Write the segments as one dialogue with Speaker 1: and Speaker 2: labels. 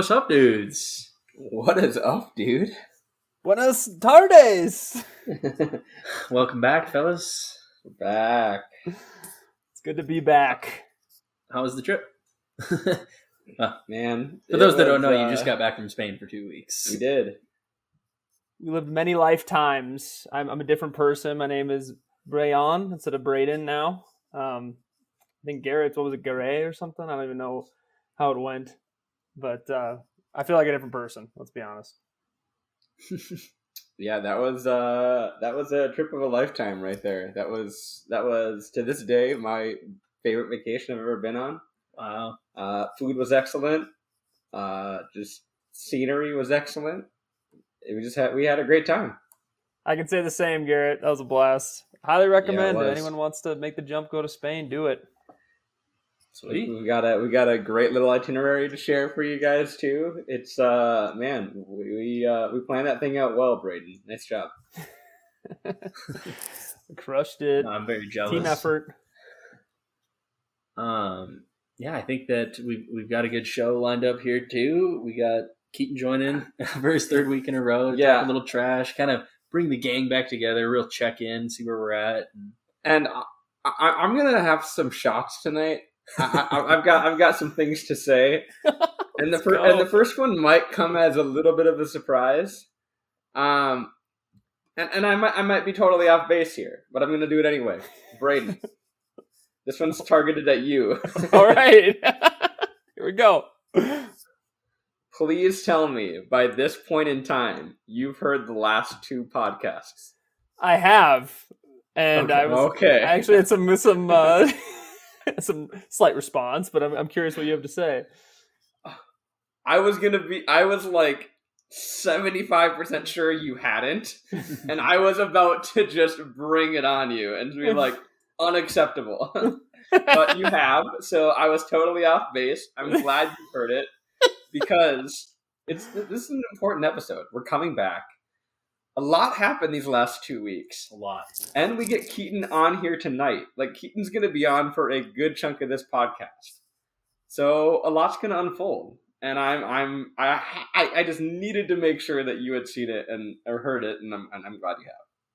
Speaker 1: what's up, dudes?
Speaker 2: What is up, dude?
Speaker 3: Buenas tardes.
Speaker 1: Welcome back, fellas.
Speaker 2: We're back.
Speaker 3: It's good to be back.
Speaker 1: How was the trip?
Speaker 2: Man.
Speaker 1: For those
Speaker 2: it
Speaker 1: that don't
Speaker 2: was,
Speaker 1: know, you
Speaker 2: uh,
Speaker 1: just got back from Spain for two weeks.
Speaker 2: We did.
Speaker 3: We lived many lifetimes. I'm, I'm a different person. My name is Brayon instead of Braden now. Um, I think Garrett's, what was it, Garret or something? I don't even know how it went. But uh, I feel like a different person, let's be honest.
Speaker 2: Yeah, that was uh that was a trip of a lifetime right there. That was that was to this day my favorite vacation I've ever been on.
Speaker 1: Wow.
Speaker 2: Uh food was excellent. Uh just scenery was excellent. It we just had we had a great time.
Speaker 3: I can say the same, Garrett. That was a blast. Highly recommend it.
Speaker 2: was.
Speaker 3: Anyone wants to make the jump, go to Spain, do it.
Speaker 1: Sweet.
Speaker 2: We got a we got a great little itinerary to share for you guys too. It's uh man, we we, uh, we planned that thing out well, Braydon. Nice job.
Speaker 3: Crushed it.
Speaker 1: I'm very jealous.
Speaker 3: Team effort.
Speaker 1: Um, yeah, I think that we've we've got a good show lined up here too. We got Keaton joining for his third week in a row.
Speaker 2: Yeah.
Speaker 1: a little trash, kind of bring the gang back together, real check in, see where we're at. And
Speaker 2: And I, I, I'm gonna have some shots tonight. I, I've got I've got some things to say, and the fir-
Speaker 3: go.
Speaker 2: and the first one might come as a little bit of a surprise. Um, and, and I might I might be totally off base here, but I'm gonna do it anyway. Braydon, this one's targeted at you.
Speaker 3: All right. Here we go.
Speaker 2: Please tell me by this point in time you've heard the last two podcasts.
Speaker 3: I have, and I was
Speaker 2: okay.
Speaker 3: I actually had some some uh, some slight response, but I'm I'm curious what you have to say.
Speaker 2: I was gonna be. I was like seventy five percent sure you hadn't, and I was about to just bring it on you and be like unacceptable. but you have, so I was totally off base. I'm glad you heard it because it's this is an important episode. We're coming back. A lot happened these last two weeks.
Speaker 1: a lot.
Speaker 2: And we get Keaton on here tonight. Like Keaton's going to be on for a good chunk of this podcast. So a lot's going to unfold. And I'm I'm I, I I just needed to make sure that you had seen it and or heard it, and I'm and I'm glad you have.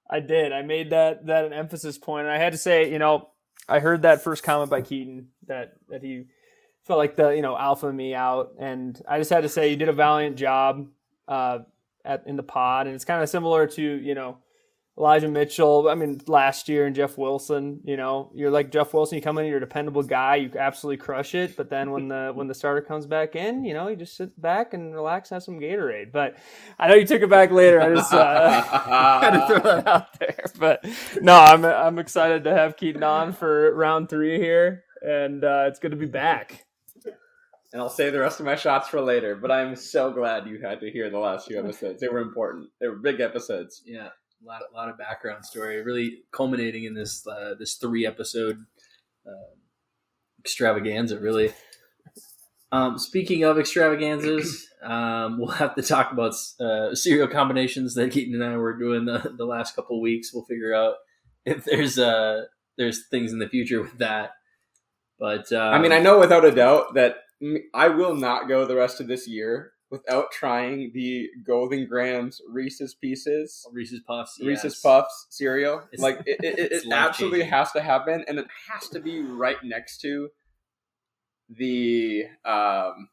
Speaker 3: I did. I made that that an emphasis point. point, and I had to say, you know, I heard that first comment by Keaton that that he felt like the you know alpha me out, and I just had to say you did a valiant job uh, at in the pod, and it's kind of similar to you know Elijah Mitchell. I mean, last year and Jeff Wilson. You know, you're like Jeff Wilson. You come in, you're a dependable guy. You absolutely crush it. But then when the when the starter comes back in, you know, you just sit back and relax, have some Gatorade. But I know you took it back later. I just uh, had to throw that out there. But no, I'm I'm excited to have Keaton on for round three here, and uh, it's good to be back.
Speaker 2: And I'll save the rest of my shots for later. But I'm so glad you had to hear the last few episodes. They were important. They were big episodes.
Speaker 1: Yeah, a lot, a lot of background story, really culminating in this uh, this three episode uh, extravaganza. Really. Um, speaking of extravaganzas, um, we'll have to talk about uh, cereal combinations that Keaton and I were doing the, the last couple weeks. We'll figure out if there's uh, there's things in the future with that. But uh,
Speaker 2: I mean, I know without a doubt that I will not go the rest of this year without trying the Golden Grahams Reese's Pieces,
Speaker 1: Reese's Puffs,
Speaker 2: Reese's
Speaker 1: yes.
Speaker 2: Puffs cereal.
Speaker 1: It's-
Speaker 2: like it, it, it, it absolutely has to happen, and it has to be right next to the um,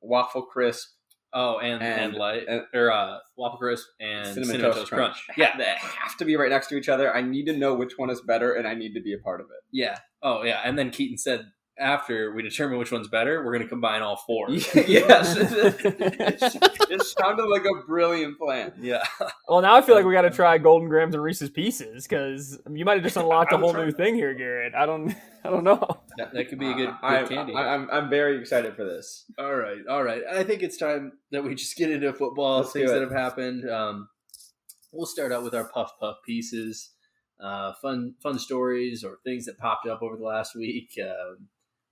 Speaker 2: waffle crisp
Speaker 1: Oh, and and,
Speaker 2: And-
Speaker 1: light
Speaker 2: and-
Speaker 1: or uh, waffle crisp and
Speaker 2: cinnamon, toast, crunch.
Speaker 1: Yeah,
Speaker 2: they have to be right next to each other. I need to know which one is better, and I need to be a part of it.
Speaker 1: yeah. Oh, yeah. And then Keaton said after we determine which one's better, we're going to combine all four.
Speaker 2: yes, it, it sounded like a brilliant plan.
Speaker 1: Yeah.
Speaker 3: Well, now I feel like we got to try Golden Grahams and Reese's Pieces because you might have just unlocked a
Speaker 2: I'm
Speaker 3: whole
Speaker 2: trying-
Speaker 3: new thing here, Garrett. I don't, I don't know.
Speaker 1: That, that could be a good, good
Speaker 2: I,
Speaker 1: candy.
Speaker 2: I, I'm I'm very excited for this.
Speaker 1: all right. All right. I think it's time that we just get into football,
Speaker 2: Let's
Speaker 1: things that have happened. Um, we'll start out with our puff puff pieces. Uh, fun, fun stories or things that popped up over the last week. Um,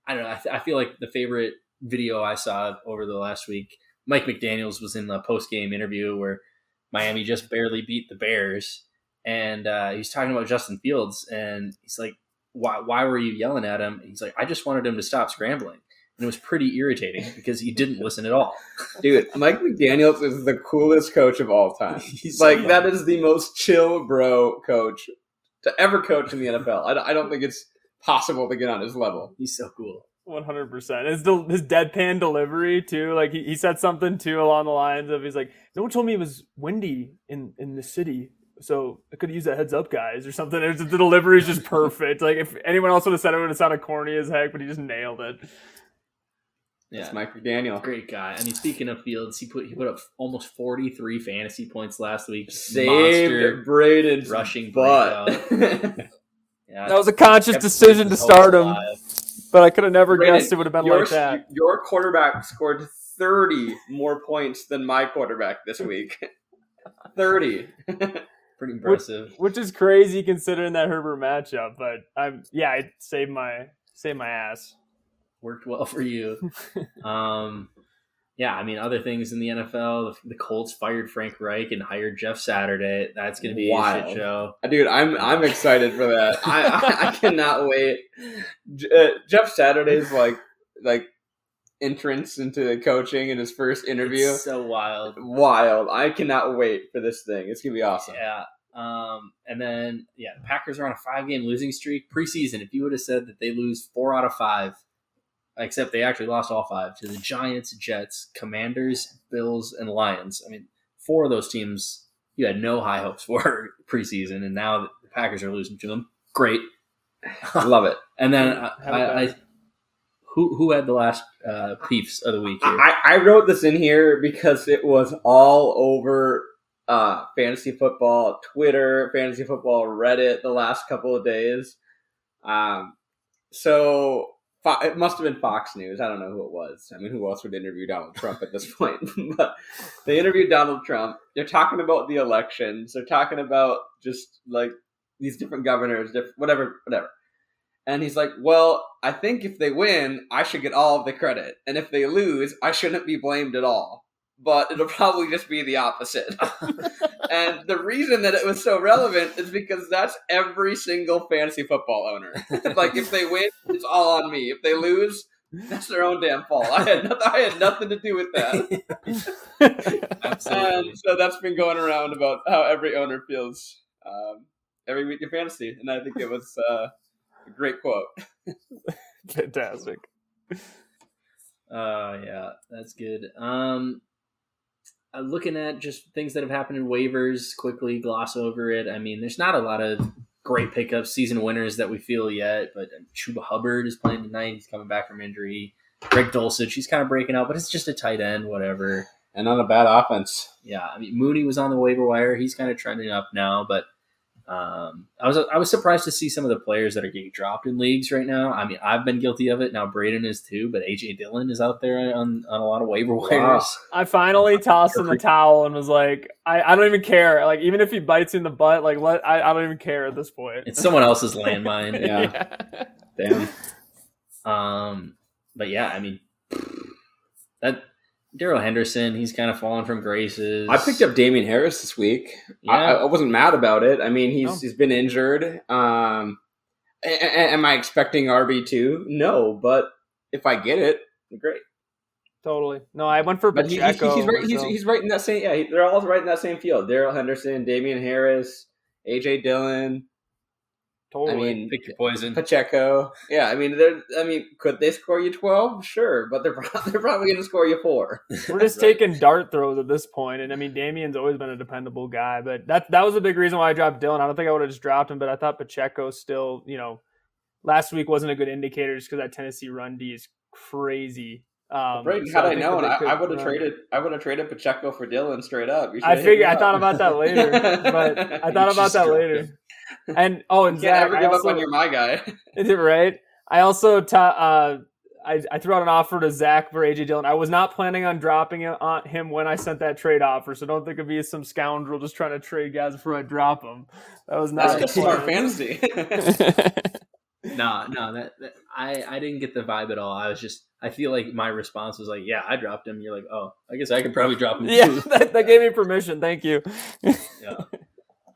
Speaker 1: I don't know. I, th- I feel like the favorite video I saw over the last week, Mike McDaniel's was in the post game interview where Miami just barely beat the Bears, and uh, he's talking about Justin Fields, and he's like, "Why? Why were you yelling at him?" He's like, "I just wanted him to stop scrambling." and it was pretty irritating because he didn't listen at all.
Speaker 2: Dude, Mike McDaniels is the coolest coach of all time.
Speaker 1: He's
Speaker 2: like
Speaker 1: so
Speaker 2: that is the most chill bro coach to ever coach in the NFL. I, I don't think it's possible to get on his level.
Speaker 1: He's so cool.
Speaker 3: One hundred percent. His del- his deadpan delivery too. Like he, he said something too along the lines of he's like, no one told me it was windy in in the city, so I could use that heads up, guys, or something. It's, the delivery is just perfect. like if anyone else would have said it, it would have sounded corny as heck, but he just nailed it.
Speaker 1: Yeah,
Speaker 2: It's Mike McDaniel.
Speaker 1: great guy. I mean, speaking of Fields, he put he put up almost forty three fantasy points last week.
Speaker 2: Saved
Speaker 1: Monster.
Speaker 2: Braydon's
Speaker 1: rushing
Speaker 2: butt.
Speaker 1: Yeah,
Speaker 3: That was a conscious decision to start him,
Speaker 1: alive.
Speaker 3: but I could have never
Speaker 2: Brandon,
Speaker 3: guessed it would have been
Speaker 2: your,
Speaker 3: like that.
Speaker 2: your quarterback scored 30 more points than my quarterback this week. 30.
Speaker 1: Pretty impressive.
Speaker 3: Which is crazy considering that Herbert matchup, but I'm yeah, I saved my saved my ass.
Speaker 1: Worked well for you. Um, yeah, I mean, other things in the NFL, the, the Colts fired Frank Reich and hired Jeff Saturday. That's going to be a shit show.
Speaker 2: Dude, I'm I'm excited for that. I, I, I cannot wait. Uh, Jeff Saturday's like like entrance into the coaching in his first interview.
Speaker 1: It's so wild.
Speaker 2: Wild. I cannot wait for this thing. It's gonna be awesome.
Speaker 1: Yeah. Um, and then yeah, the Packers are on a five game losing streak preseason. If you would have said that they lose four out of five, except they actually lost all five to the Giants, Jets, Commanders, Bills, and Lions. I mean, four of those teams you had no high hopes for preseason, and now the Packers are losing to them. Great.
Speaker 2: Love it.
Speaker 1: And then I, I, I who who had the last uh, Peeps of the week here?
Speaker 2: I, I wrote this in here because it was all over uh, fantasy football Twitter, fantasy football Reddit the last couple of days. Um, so Fo- it must have been Fox News. I don't know who it was. I mean, who else would interview Donald Trump at this point? but they interviewed Donald Trump. They're talking about the elections. They're talking about just like these different governors, diff- whatever, whatever. And he's like, "Well, I think if they win, I should get all of the credit, and if they lose, I shouldn't be blamed at all. But it'll probably just be the opposite." and the reason that it was so relevant is because that's every single fantasy football owner. like, if they win, it's all on me. If they lose, that's their own damn fault. I had nothing, I had nothing to do with that.
Speaker 1: Absolutely.
Speaker 2: And so that's been going around about how every owner feels um, every week in fantasy, and I think it was uh, a great quote.
Speaker 3: Fantastic.
Speaker 1: Uh, yeah, that's good. Um, uh, looking at just things that have happened in waivers, quickly gloss over it. I mean, there's not a lot of great pickups, season winners that we feel yet, but um, Chuba Hubbard is playing tonight. He's coming back from injury. Greg Dulcich, he's kind of breaking out, but it's just a tight end, whatever.
Speaker 2: And on a bad offense.
Speaker 1: Yeah, I mean, Mooney was on the waiver wire. He's kind of trending up now, but um, I was I was surprised to see some of the players that are getting dropped in leagues right now. I mean, I've been guilty of it. Now Braydon is too, but AJ Dillon is out there on, on a lot of waiver wires.
Speaker 3: I finally tossed in the towel and was like, I, I don't even care. Like even if he bites in the butt, like let I, I don't even care at this point.
Speaker 1: It's someone else's landmine.
Speaker 2: Yeah. Damn.
Speaker 1: Um, but yeah, I mean that Darrell Henderson, he's kind of fallen from graces.
Speaker 2: I picked up Damien Harris this week.
Speaker 1: Yeah.
Speaker 2: I, I wasn't mad about it. I mean, he's
Speaker 3: No.
Speaker 2: he's been injured. Um, a- a- am I expecting RB two? No, but if I get it, great.
Speaker 3: Totally. No, I went for
Speaker 2: But he, he's, he's right. He's,
Speaker 3: so-
Speaker 2: he's right in that same. Yeah, they're all right in that same field. Darrell Henderson, Damien Harris, AJ Dillon.
Speaker 3: Totally.
Speaker 2: I mean,
Speaker 1: pick your poison.
Speaker 2: Pacheco. Yeah, I mean, they're. I mean, could they score you twelve? Sure, but they're pro- they're probably going to score you four.
Speaker 3: We're just
Speaker 1: Right.
Speaker 3: taking dart throws at this point, and I mean, Damien's always been a dependable guy, but that that was a big reason why I dropped Dillon. I don't think I would have just dropped him, but I thought Pacheco still, you know, last week wasn't a good indicator just because that Tennessee run D is crazy. Um,
Speaker 2: Braydon,
Speaker 3: so
Speaker 2: had I
Speaker 3: think that
Speaker 2: known, I, I would have traded. I would have traded Pacheco for Dillon straight up. You
Speaker 3: I figured
Speaker 2: me
Speaker 3: I thought about that later, but I thought about that
Speaker 1: dropped
Speaker 3: later. And oh, and
Speaker 2: You can't
Speaker 3: Zach,
Speaker 2: ever give
Speaker 3: also,
Speaker 2: up you're my guy.
Speaker 3: Is it right? I also ta- uh, I, I threw out an offer to Zach for AJ Dillon. I was not planning on dropping it on him when I sent that trade offer, so don't think of me as some scoundrel just trying to trade guys before I drop them. That was not.
Speaker 2: That's just smart fantasy.
Speaker 1: No, no, that, that I I didn't get the vibe at all. I was just I feel like my response was like, yeah, I dropped him. You're like, oh, I guess I could probably drop him
Speaker 3: yeah,
Speaker 1: too.
Speaker 3: that, that gave me permission. Thank you.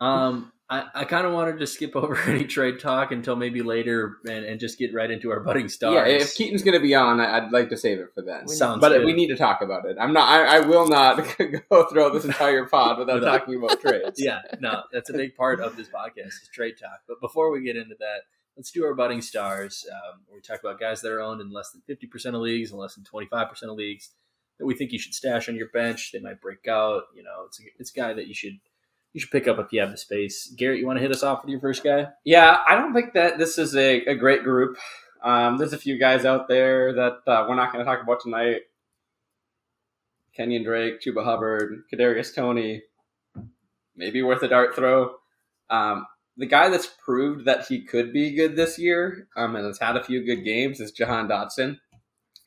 Speaker 1: Um, I, I kind of wanted to skip over any trade talk until maybe later and, and just get right into our budding stars.
Speaker 2: Yeah, if Keaton's going to be on, I- I'd like to save it for then.
Speaker 1: Sounds
Speaker 2: but
Speaker 1: good.
Speaker 2: we need to talk about it. I'm not. I, I will not go through this entire pod without
Speaker 1: Without-
Speaker 2: talking about trades.
Speaker 1: yeah, no, that's a big part of this podcast is trade talk. But before we get into that, let's do our budding stars. Um, we talk about guys that are owned in less than fifty percent of leagues and less than twenty five percent of leagues that we think you should stash on your bench. They might break out. You know, it's a, it's a guy that you should you should pick up if you have the space. Garrett, you want to hit us off with your first guy?
Speaker 2: Yeah, I don't think that this is a, a great group. Um, there's a few guys out there that uh, we're not going to talk about tonight. Kenyon Drake, Chuba Hubbard, Kadarius Toney, maybe worth a dart throw. Um, the guy that's proved that he could be good this year um, and has had a few good games is Jahan Dotson.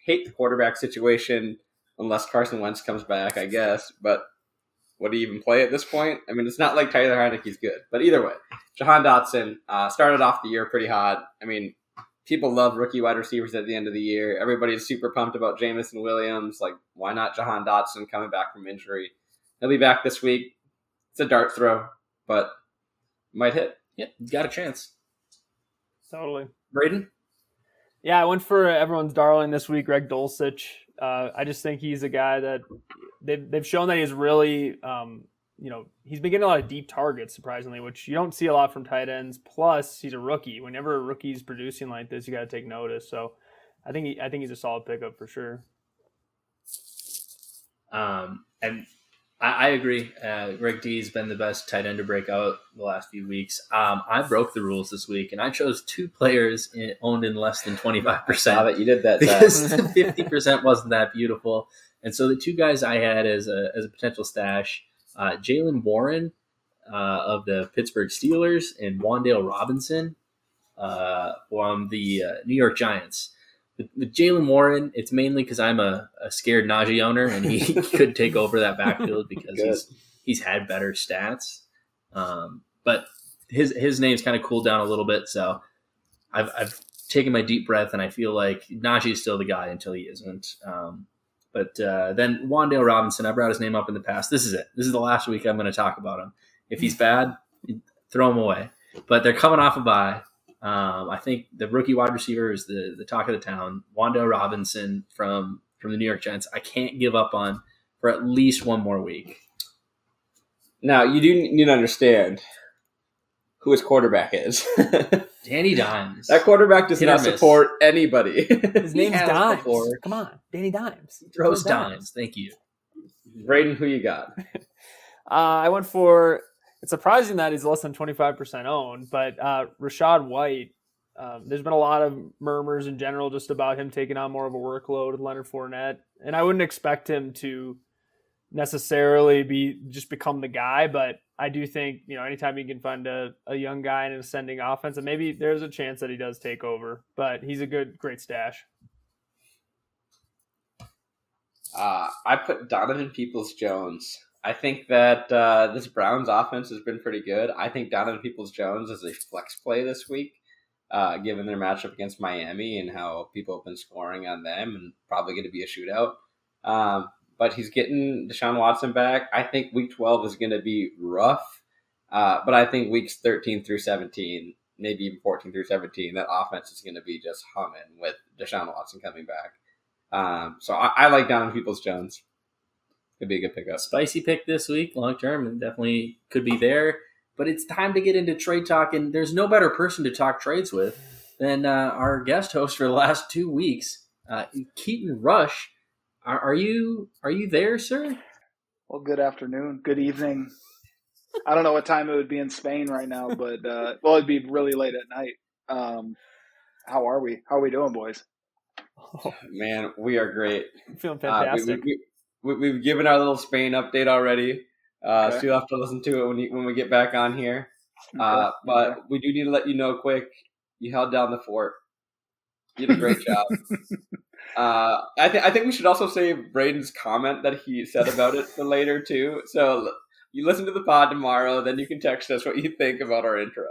Speaker 2: Hate the quarterback situation unless Carson Wentz comes back, I guess. But would he even play at this point? I mean, it's not like Tyler Heinicke's good. But either way, Jahan Dotson uh, started off the year pretty hot. I mean, people love rookie wide receivers at the end of the year. Everybody's super pumped about Jameson Williams. Like, why not Jahan Dotson coming back from injury? He'll be back this week. It's a dart throw, but might hit.
Speaker 1: Yeah, he's got a chance.
Speaker 3: Totally.
Speaker 1: Braydon?
Speaker 3: Yeah, I went for everyone's darling this week, Greg Dulcich. Uh, I just think he's a guy that they've they've shown that he's really, um, you know, he's been getting a lot of deep targets, surprisingly, which you don't see a lot from tight ends. Plus, he's a rookie. Whenever a rookie's producing like this, you got to take notice. So, I think he, I think he's a solid pickup for sure.
Speaker 1: Um, and I, I agree. Uh, Greg D has been the best tight end to break out the last few weeks. Um, I broke the rules this week, and I chose two players in, owned in less than twenty five
Speaker 2: Saw
Speaker 1: percent
Speaker 2: that you did that.
Speaker 1: Because fifty percent wasn't that beautiful. And so the two guys I had as a as a potential stash, uh, Jalen Warren uh, of the Pittsburgh Steelers and Wan'Dale Robinson uh, from the uh, New York Giants. With, with Jalen Warren, it's mainly because I'm a, a scared Najee owner, and he could take over that backfield because
Speaker 2: Good.
Speaker 1: he's he's had better stats. Um, but his his name's kind of cooled down a little bit, so I've I've taken my deep breath, and I feel like Najee is still the guy until he isn't. Um, but uh, then Wan'Dale Robinson, I brought his name up in the past. This is it. This is the last week I'm going to talk about him. If he's bad, throw him away. But they're coming off a bye. Um, I think the rookie wide receiver is the, the talk of the town. Wan'Dale Robinson from from the New York Giants. I can't give up on for at least one more week.
Speaker 2: Now you do need to understand who his quarterback is.
Speaker 1: Danny Dimes.
Speaker 2: that quarterback does
Speaker 1: Hit
Speaker 2: not support anybody.
Speaker 3: His
Speaker 1: He
Speaker 3: name's
Speaker 1: has
Speaker 3: Dimes.
Speaker 1: before.
Speaker 3: Come on, Danny Dimes.
Speaker 1: He throws
Speaker 3: Throw
Speaker 1: dimes. Thank you.
Speaker 2: Braydon, who you got?
Speaker 3: Uh, I went for. It's surprising that he's less than twenty five percent owned, but uh, Rachaad White. Um, there's been a lot of murmurs in general just about him taking on more of a workload with Leonard Fournette, and I wouldn't expect him to necessarily be just become the guy, but I do think you know anytime you can find a, a young guy in an ascending offense, and maybe there's a chance that he does take over, but he's a good, great stash.
Speaker 2: Uh, I put Donovan Peoples Jones. I think that uh, this Browns offense has been pretty good. I think Donovan Peoples Jones is a flex play this week, uh, given their matchup against Miami and how people have been scoring on them, and probably going to be a shootout. Um, but he's getting Deshaun Watson back. I think Week 12 is going to be rough, uh, but I think weeks 13 through 17, maybe even 14 through 17, that offense is going to be just humming with Deshaun Watson coming back. Um, so I, I like Donovan Peoples Jones. Could be a good pickup.
Speaker 1: Spicy pick this week, long term, and definitely could be there. But it's time to get into trade talk, and there's no better person to talk trades with than uh, our guest host for the last two weeks, uh, Keaton Rush. Are, are you are you there, sir?
Speaker 4: Well, good afternoon, good evening. I don't know what time it would be in Spain right now, but uh, well, it'd be really late at night. Um, how are we? How are we doing, boys?
Speaker 2: Man, we are great.
Speaker 3: I'm feeling
Speaker 2: Uh, we,
Speaker 3: fantastic.
Speaker 2: we, we, we've given our little Spain update already. Uh,
Speaker 4: Okay.
Speaker 2: So you'll have to listen to it when you, when we get back on here. Uh, but we do need to let you know quick. You held down the fort. You did a great job. Uh, I think I think we should also save Braydon's comment that he said about it for later too. So l- you listen to the pod tomorrow, then you can text us what you think about our intro.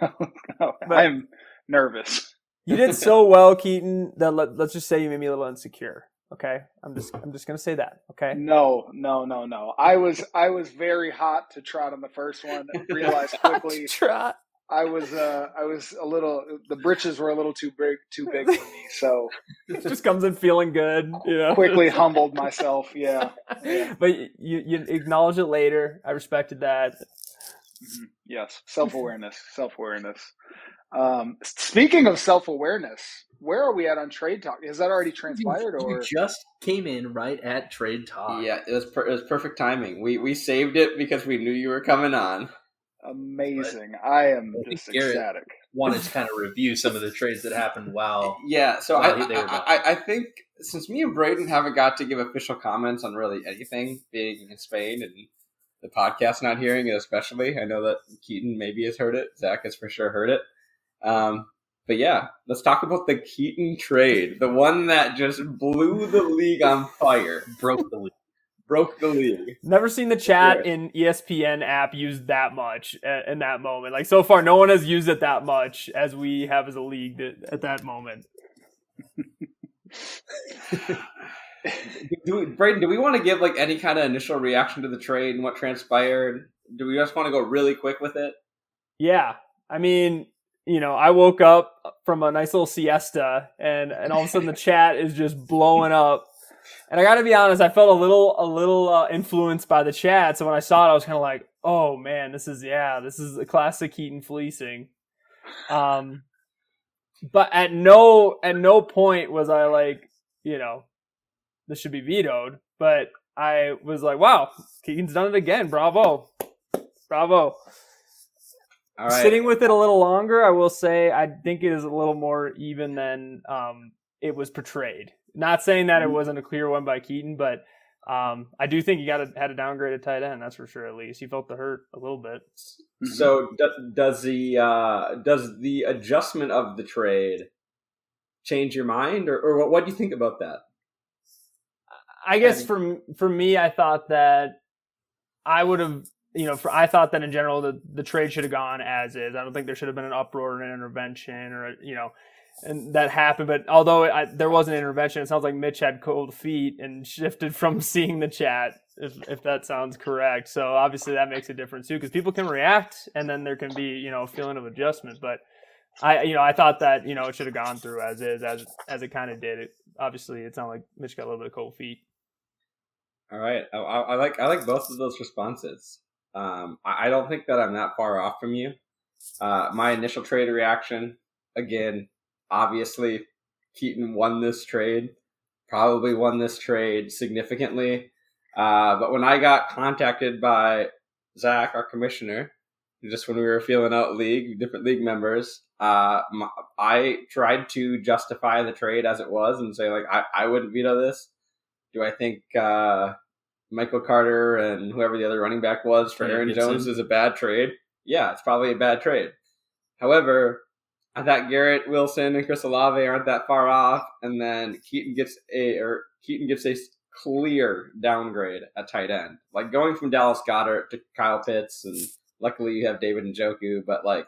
Speaker 4: I'm nervous.
Speaker 3: You did so well, Keaton, that let, let's just say you made me a little insecure. Okay, I'm just I'm just gonna say that. Okay.
Speaker 4: No, no, no, no. I was I was very hot to trot on the first one. Realized quickly
Speaker 3: Trot.
Speaker 4: I was uh I was a little the britches were a little too big too big for me. So
Speaker 3: just comes in feeling good. You know.
Speaker 4: quickly humbled myself. Yeah. yeah.
Speaker 3: But you you acknowledge it later. I respected that.
Speaker 4: Mhm. Yes, self awareness, self awareness. Um, speaking of self awareness, where are we at on trade talk? Has that already transpired,
Speaker 1: You
Speaker 4: or
Speaker 1: just came in right at trade talk.
Speaker 2: Yeah, it was per- it was perfect timing. We we saved it because we knew you were coming on.
Speaker 4: amazing? I am
Speaker 1: I
Speaker 4: just
Speaker 1: Garrett-
Speaker 4: ecstatic.
Speaker 1: Wanted to kind of review some of the trades that happened while
Speaker 2: Yeah, so
Speaker 1: Well,
Speaker 2: I,
Speaker 1: they were
Speaker 2: I, I I think since me and Braydon haven't got to give official comments on really anything, being in Spain and the podcast not hearing it, especially, I know that Keaton maybe has heard it. Zach has for sure heard it. Um, but yeah, let's talk about the Keaton trade, the one that just blew the league on fire,
Speaker 1: broke the league.
Speaker 2: broke the league.
Speaker 3: Never seen the chat
Speaker 2: Yeah.
Speaker 3: in ESPN app used that much at, in that moment. Like so far, no one has used it that much as we have as a league that, at that moment.
Speaker 2: Do we, Braydon, do we want to give like any kind of initial reaction to the trade and what transpired? Do we just want to go really quick with it?
Speaker 3: Yeah, I mean, you know, I woke up from a nice little siesta, and and all of a sudden the chat is just blowing up. And I got to be honest, I felt a little a little uh, influenced by the chat. So when I saw it, I was kind of like, "Oh man, this is yeah, this is a classic Keaton fleecing." Um, but at no at no point was I like, you know, this should be vetoed. But I was like, "Wow, Keaton's done it again! Bravo, bravo!"
Speaker 2: All right.
Speaker 3: Sitting with it a little longer, I will say I think it is a little more even than um, it was portrayed. Not saying that it
Speaker 2: Mm-hmm.
Speaker 3: wasn't a clear one by Keaton, but um, I do think he got to had a downgraded tight end. That's for sure. At least he felt the hurt a little bit.
Speaker 2: So does the uh, does the adjustment of the trade change your mind, or, or what, what do you think about that?
Speaker 3: I guess for for me, I thought that I would have, you know, for I thought that in general the the trade should have gone as is. I don't think there should have been an uproar and an intervention or you know, and that happened. But although I, there was an intervention, it sounds like Mitch had cold feet and shifted from seeing the chat. If if that sounds correct, so obviously that makes a difference too, because people can react, and then there can be you know a feeling of adjustment. But I you know I thought that you know it should have gone through as is as as it kind of did. It obviously it sounded like Mitch got a little bit of cold feet.
Speaker 2: All right, I I like I like both of those responses. Um, I, don't think that I'm that far off from you. Uh, my initial trade reaction, again, obviously, Keaton won this trade, probably won this trade significantly. Uh, but when I got contacted by Zach, our commissioner, just when we were feeling out league, different league members, uh, my, I tried to justify the trade as it was and say like I, I wouldn't veto this. Do I think uh, Michael Carter and whoever the other running back was for Aaron
Speaker 1: Gibson.
Speaker 2: Jones is a bad trade? Yeah, it's probably a bad trade. However, I thought Garrett Wilson and Chris Olave aren't that far off, and then Keaton gets a or Keaton gets a clear downgrade at tight end. Like going from Dallas Goedert to Kyle Pitts, and luckily you have David and Njoku, but like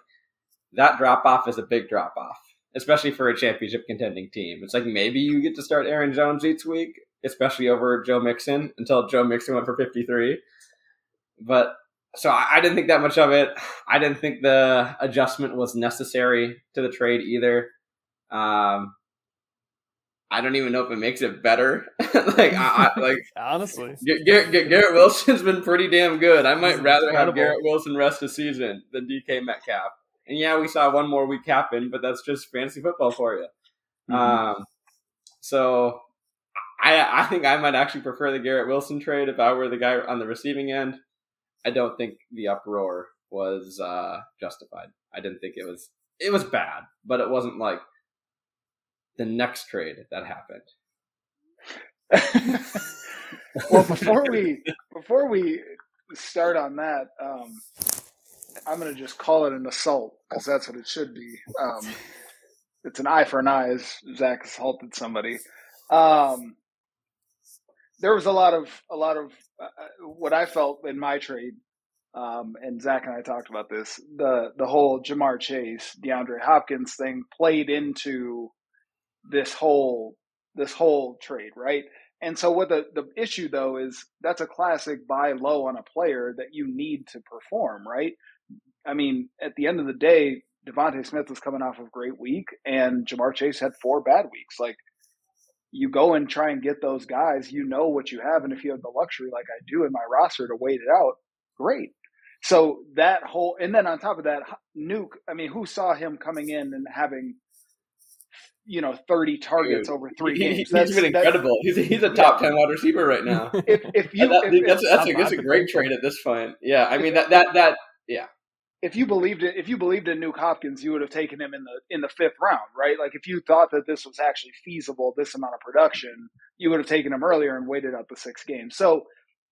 Speaker 2: that drop off is a big drop off, especially for a championship contending team. It's like maybe you get to start Aaron Jones each week, especially over Joe Mixon until Joe Mixon went for 53. But so I, I didn't think that much of it. I didn't think the adjustment was necessary to the trade either. Um, I don't even know if it makes it better. like, I, I, like
Speaker 3: Honestly,
Speaker 2: Gar- Gar- Gar- Garrett Wilson's been pretty damn good. I might
Speaker 3: He's
Speaker 2: rather have. Garrett Wilson rest the season than DK Metcalf. And yeah, we saw one more week happen, but that's just fantasy football for you.
Speaker 4: Mhm.
Speaker 2: Um, so I I think I might actually prefer the Garrett Wilson trade if I were the guy on the receiving end. I don't think the uproar was uh, justified. I didn't think it was it was bad, but it wasn't like the next trade that happened.
Speaker 4: well, before we before we start on that, um, I'm going to just call it an assault because that's what it should be. Um, it's an eye for an eye, as Zach assaulted somebody. Um, there was a lot of a lot of uh, what I felt in my trade, um, and Zach and I talked about this. The the whole Ja'Marr Chase, DeAndre Hopkins thing played into this whole this whole trade, right? And so what the, the issue though is that's a classic buy low on a player that you need to perform, right? I mean, at the end of the day, DeVonta Smith was coming off of a great week and Ja'Marr Chase had four bad weeks. Like you go and try and get those guys, you know what you have. And if you have the luxury like I do in my roster to wait it out, great. So that whole, and then on top of that, Nuke, I mean, who saw him coming in and having you know, 30 targets Dude, over three games.
Speaker 2: That's, he's been incredible. He's, he's a top yeah. 10 wide receiver right now.
Speaker 4: If, if you, that,
Speaker 2: if, that's, that's, a, that's a great trade at this point. Yeah. I mean, that, that, that, yeah.
Speaker 4: If you believed it, if you believed in Nuke Hopkins, you would have taken him in the in the fifth round, right? Like if you thought that this was actually feasible, this amount of production, you would have taken him earlier and waited out the six games. So,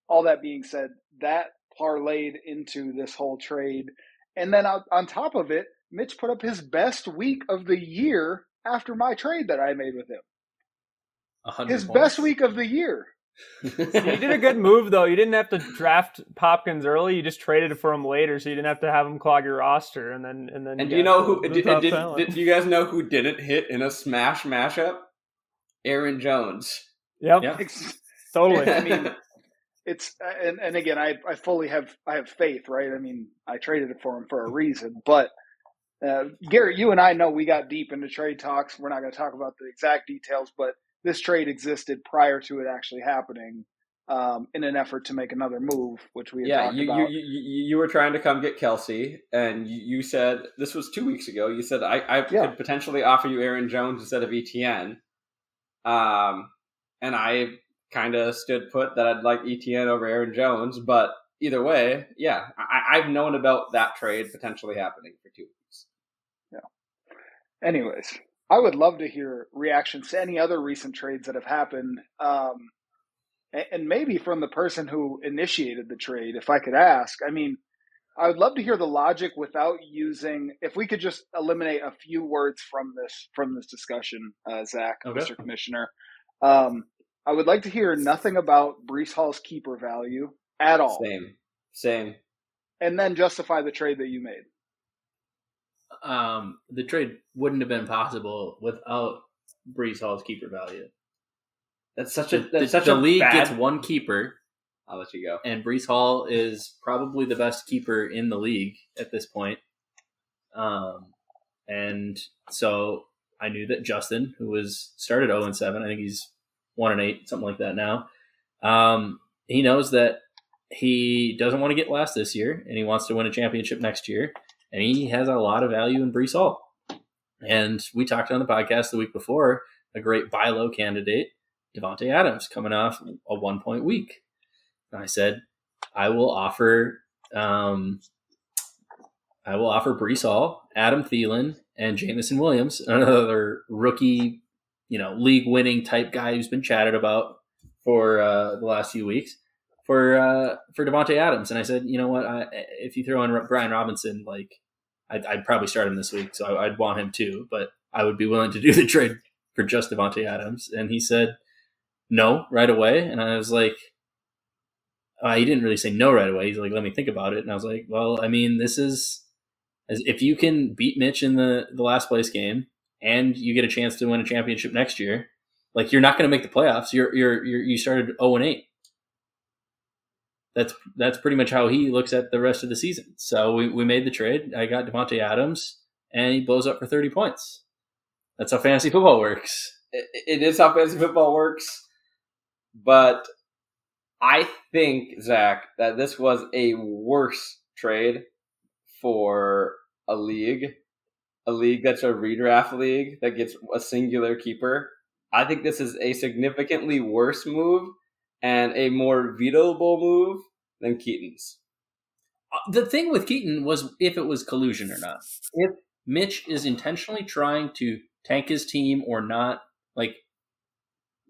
Speaker 4: all that being said, that parlayed into this whole trade, and then on, on top of it, Mitch put up his best week of the year after my trade that I made with him. His points. best week of the year.
Speaker 3: So you did a good move though. You didn't have to draft Popkins early. You just traded for him later, so you didn't have to have him clog your roster. And then and then.
Speaker 2: And do you know who? Did, did, did, do you guys know who didn't hit in a smash mashup? Aaron Jones.
Speaker 3: Yep. Yeah. totally.
Speaker 4: I mean, it's and and again, I I fully have I have faith, right? I mean, I traded it for him for a reason, but uh, Garrett, you and I know we got deep into trade talks. We're not going to talk about the exact details, but this trade existed prior to it actually happening um, in an effort to make another move, which we yeah,
Speaker 2: you,
Speaker 4: you,
Speaker 2: you, you, were trying to come get Kelce, and you, said this was two weeks ago. You said I, I yeah. could potentially offer you Aaron Jones instead of ETN, um, and I kind of stood put that I'd like ETN over Aaron Jones, but either way, yeah, I, I've known about that trade potentially happening for two weeks. Yeah.
Speaker 4: anyways, I would love to hear reactions to any other recent trades that have happened. Um, and maybe from the person who initiated the trade, if I could ask. I mean, I would love to hear the logic without using. If we could just eliminate a few words from this from this discussion, uh, Zach, okay. Mr. Commissioner. Um, I would like to hear nothing about Breece Hall's keeper value at all.
Speaker 2: Same, same.
Speaker 4: And then justify the trade that you made
Speaker 1: um, the trade wouldn't have been possible without Breece Hall's keeper value.
Speaker 2: That's such a that's the, such
Speaker 1: the
Speaker 2: a
Speaker 1: league
Speaker 2: bad...
Speaker 1: gets one keeper.
Speaker 2: I'll let you go.
Speaker 1: And Breece Hall is probably the best keeper in the league at this point. Um, and so I knew that Justin, who was started 0 and 7, I think he's 1 and 8, something like that now. Um, he knows that he doesn't want to get last this year and he wants to win a championship next year and he has a lot of value in Breece Hall. And we talked on the podcast the week before a great buy low candidate, Davante Adams, coming off a one point week. And I said, I will offer, um, I will offer Breece Hall, Adam Thielen, and Jameson Williams, another rookie, you know, league winning type guy who's been chatted about for uh, the last few weeks for uh, for Davante Adams, and I said, you know what, I, if you throw in Brian Robinson, like I'd, I'd, probably start him this week, so I'd want him too, but I would be willing to do the trade for just Davante Adams, and he said no right away, and I was like, uh, he didn't really say no right away. He's like, let me think about it, and I was like, well, I mean, this is if you can beat Mitch in the the last place game, and you get a chance to win a championship next year. Like you're not going to make the playoffs. You're, you're, you're you started zero oh and eight that's that's pretty much how he looks at the rest of the season. So we, we made the trade. I got Davante Adams, and he blows up for thirty points. That's how fantasy football works.
Speaker 2: it, it is how fantasy football works, but I think Zach that this was a worse trade for a league, a league that's a redraft league that gets a singular keeper. I think this is a significantly worse move and a more vetoable move than Keaton's.
Speaker 1: Uh, the thing with Keaton was if it was collusion or not. If Mitch is intentionally trying to tank his team or not, like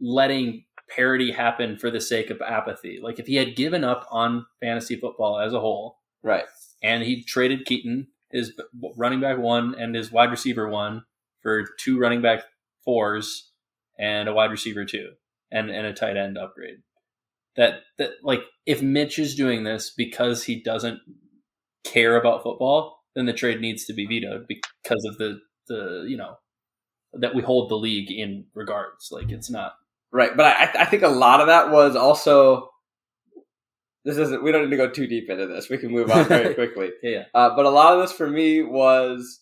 Speaker 1: letting parity happen for the sake of apathy. Like if he had given up on fantasy football as a whole,
Speaker 2: right,
Speaker 1: and he traded Keaton, his running back one and his wide receiver one for two running back fours and a wide receiver two and, and a tight end upgrade that that like if Mitch is doing this because he doesn't care about football, then the trade needs to be vetoed because of the the you know that we hold the league in regards. Like it's not
Speaker 2: Right, but I, I think a lot of that was also. This isn't. We don't need to go too deep into this. We can move on very quickly.
Speaker 1: yeah.
Speaker 2: Uh, but a lot of this for me was.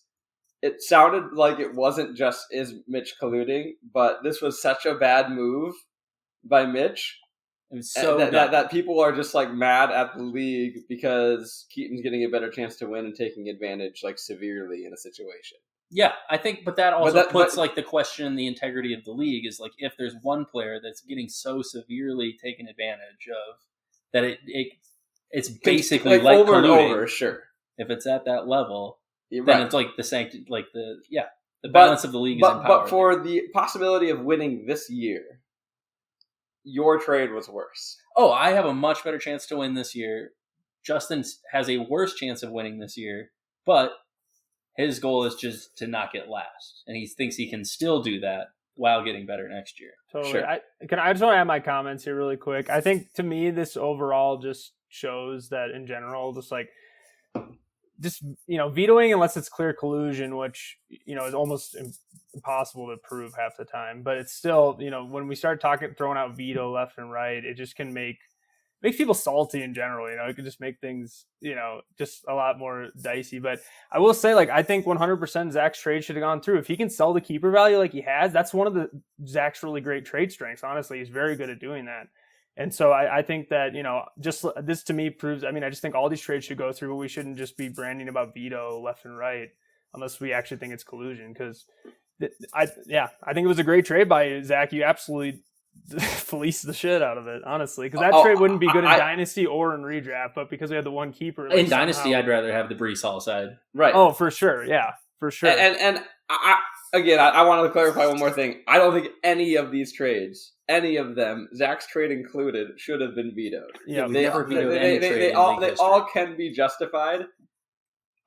Speaker 2: It sounded like it wasn't just is Mitch colluding, but this was such a bad move by Mitch
Speaker 1: so uh,
Speaker 2: so that, that, that people are just like mad at the league because Keaton's getting a better chance to win and taking advantage like severely in a situation.
Speaker 1: Yeah, I think, but that also
Speaker 2: that-
Speaker 1: puts
Speaker 2: but-
Speaker 1: like the question in the integrity of the league is like if there's one player that's getting so severely taken advantage of that it, it it's basically like,
Speaker 2: over and over, sure.
Speaker 1: If it's at that level,
Speaker 2: You're
Speaker 1: then
Speaker 2: right.
Speaker 1: it's like the sanct like the yeah the
Speaker 2: But-
Speaker 1: balance of the league is
Speaker 2: but but for the possibility of winning this year, your trade was worse.
Speaker 1: oh, I have a much better chance to win this year. Justin has a worse chance of winning this year, but his goal is just to not get last, and he thinks he can still do that while getting better next year.
Speaker 3: Totally.
Speaker 2: Sure.
Speaker 3: I can I just want to add my comments here really quick. I think to me this overall just shows that in general, just like just you know vetoing unless it's clear collusion, which you know is almost impossible to prove half the time. But it's still you know when we start talking throwing out veto left and right, it just can make makes people salty in general. You know, it can just make things you know just a lot more dicey. But I will say, like, I think 100% Zach's trade should have gone through. If he can sell the keeper value like he has, that's one of the Zach's really great trade strengths. Honestly, he's very good at doing that. And so I, I think that you know, just this to me proves. I mean, I just think all these trades should go through, but we shouldn't just be branding about veto left and right unless we actually think it's collusion. Because I, yeah, I think it was a great trade by you, Zach. You absolutely fleeced the shit out of it, honestly. Because that
Speaker 2: Oh,
Speaker 3: trade wouldn't be good in
Speaker 2: I-
Speaker 3: dynasty or in redraft, but because we had the one keeper like,
Speaker 1: In Dynasty, I'd rather have the Breece Hall side.
Speaker 2: Right.
Speaker 3: Oh, for sure. Yeah, for sure.
Speaker 2: And and, and I, again, I, I wanted to clarify one more thing. I don't think any of these trades, any of them, Zach's trade included, should have been vetoed.
Speaker 3: yeah,
Speaker 2: they,
Speaker 1: never vetoed
Speaker 2: they,
Speaker 1: any
Speaker 2: they,
Speaker 1: trade
Speaker 2: they all they
Speaker 1: history.
Speaker 2: all can be justified.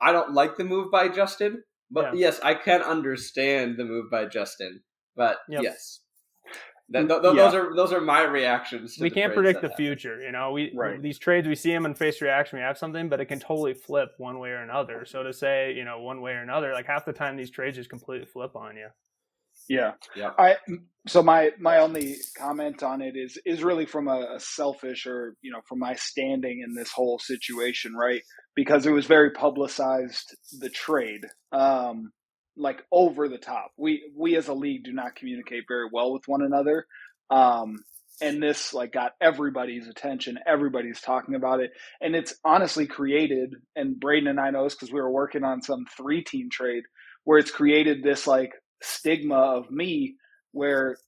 Speaker 2: I don't like the move by Justin, but
Speaker 3: Yeah.
Speaker 2: yes, I can understand the move by Justin. But
Speaker 3: Yep.
Speaker 2: yes, Th- th- th-
Speaker 4: Yeah.
Speaker 2: those are those are my reactions. To
Speaker 3: we
Speaker 2: the
Speaker 3: can't predict the
Speaker 2: happened.
Speaker 3: future. You know, we
Speaker 4: Right.
Speaker 3: these trades we see them in face reaction. We have something, but it can totally flip one way or another. So to say, you know, one way or another, like half the time these trades just completely flip on you.
Speaker 4: Yeah.
Speaker 2: Yep.
Speaker 4: I so my my only comment on it is is really from a, a selfish or you know from my standing in this whole situation, right? Because it was very publicized the trade, um, like over the top. We we as a league do not communicate very well with one another, um, and this like got everybody's attention. Everybody's talking about it, and it's honestly created. And Braydon and I know this because we were working on some three team trade where it's created this like stigma of me where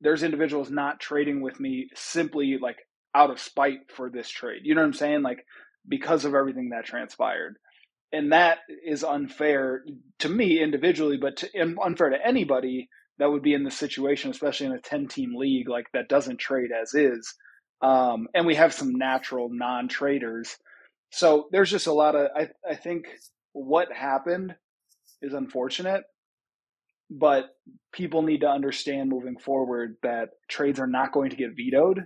Speaker 4: there's individuals not trading with me simply like out of spite for this trade. You know what I'm saying? Like because of everything that transpired. And that is unfair to me individually, but to, unfair to anybody that would be in this situation, especially in a 10 team league like that doesn't trade as is. Um, and we have some natural non traders. So there's just a lot of, I, I think what happened is unfortunate but people need to understand moving forward that trades are not going to get vetoed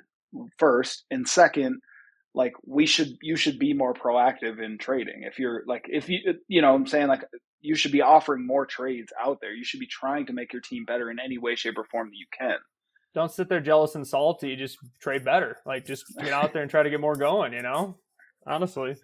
Speaker 4: first and second like we should you should be more proactive in trading if you're like if you you know i'm saying like you should be offering more trades out there you should be trying to make your team better in any way shape or form that you can
Speaker 3: Don't sit there jealous and salty. Just trade better. Like just get out there and try to get more going. You know, honestly.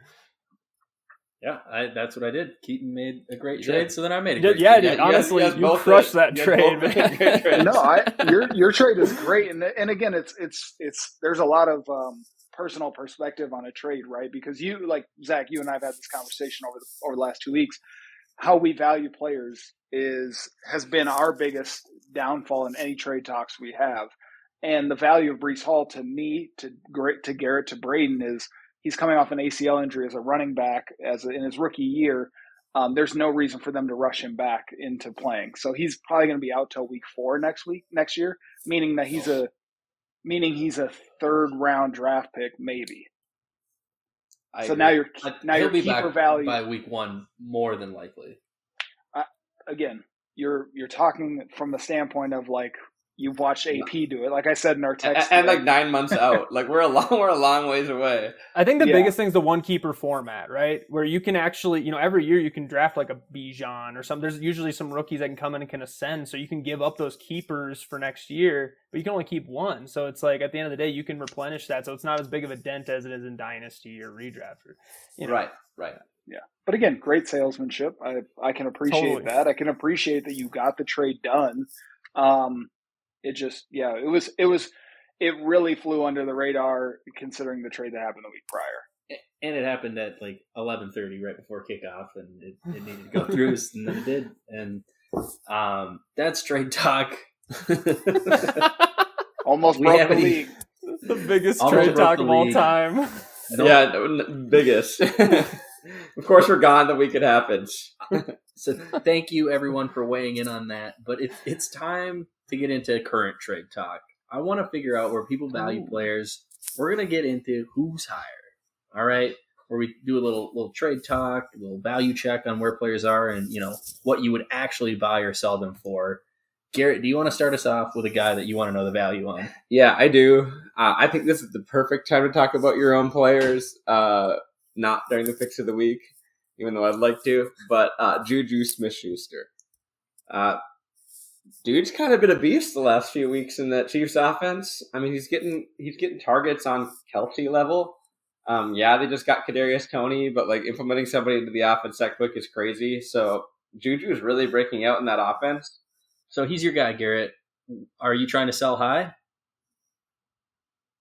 Speaker 1: Yeah, I, that's what I did. Keaton made a great
Speaker 2: Yeah.
Speaker 1: trade, so then I made a
Speaker 3: Yeah,
Speaker 1: great
Speaker 3: yeah,
Speaker 1: trade.
Speaker 3: dude.
Speaker 2: you guys-
Speaker 3: honestly,
Speaker 2: you guys
Speaker 3: you
Speaker 2: both
Speaker 3: crushed
Speaker 2: did.
Speaker 3: that
Speaker 2: You
Speaker 3: trade, man.
Speaker 2: made great trades.
Speaker 4: no i your your trade is great and and again it's it's it's there's a lot of um personal perspective on a trade right? Because you like zach you and i've had this conversation over the over the last two weeks. How we value players is has been our biggest downfall in any trade talks we have. And the value of Breece Hall to me to Gar- to Garrett to Braydon is he's coming off an ACL injury as a running back as a, in his rookie year. Um, there's no reason for them to rush him back into playing. So he's probably going to be out till week four next week, next year, meaning that he's a, meaning he's a third round draft pick, maybe.
Speaker 2: I
Speaker 4: so
Speaker 2: agree.
Speaker 4: now your now
Speaker 1: he'll
Speaker 4: your keeper value
Speaker 1: by week one, more than likely.
Speaker 4: again. You're you're talking from the standpoint of like you've watched AP do it. Like I said in our text,
Speaker 2: and
Speaker 4: thread,
Speaker 2: like nine months out. Like we're a long we're a long ways away.
Speaker 3: I think the
Speaker 4: Yeah.
Speaker 3: biggest thing is the one keeper format, right? Where you can actually, you know, every year you can draft like a Bijan or something. There's usually some rookies that can come in and can ascend, so you can give up those keepers for next year, but you can only keep one. So it's like at the end of the day, you can replenish that, so it's not as big of a dent as it is in dynasty or redraft. Or, you know.
Speaker 2: Right, right. Yeah.
Speaker 4: But again, great salesmanship. I I can appreciate
Speaker 3: Totally.
Speaker 4: that. I can appreciate that you got the trade done. Um, it just yeah, it was it was it really flew under the radar considering the trade that happened the week prior.
Speaker 1: and it happened at like 11:30 right before kickoff, and it, it needed to go through, and then it did. And um, that's trade talk.
Speaker 4: Almost
Speaker 1: We
Speaker 4: broke the league.
Speaker 3: the biggest
Speaker 1: Almost
Speaker 3: trade talk of all
Speaker 1: league.
Speaker 3: time.
Speaker 1: No-
Speaker 2: Yeah, no, n- biggest. of course, we're gone the week it happens.
Speaker 1: So thank you everyone for weighing in on that. But it's it's time to get into current trade talk. I want to figure out where people value
Speaker 3: Ooh.
Speaker 1: players. We're gonna get into who's higher. All right, where we do a little little trade talk, a little value check on where players are, and you know what you would actually buy or sell them for. Garret, do you want to start us off with a guy that you want to know the value on?
Speaker 2: Yeah, I do. Uh, I think this is the perfect time to talk about your own players. Uh, not during the picks of the week, even though I'd like to. But uh, Juju Smith Schuster. Dude's kind of been a beast the last few weeks in that Chiefs offense. I mean, he's getting he's getting targets on Kelce level. Um, yeah, they just got Kadarius Toney, but like implementing somebody into the offense that quick is crazy. So Juju is really breaking out in that offense.
Speaker 1: So he's your guy, Garret. Are you trying to sell high?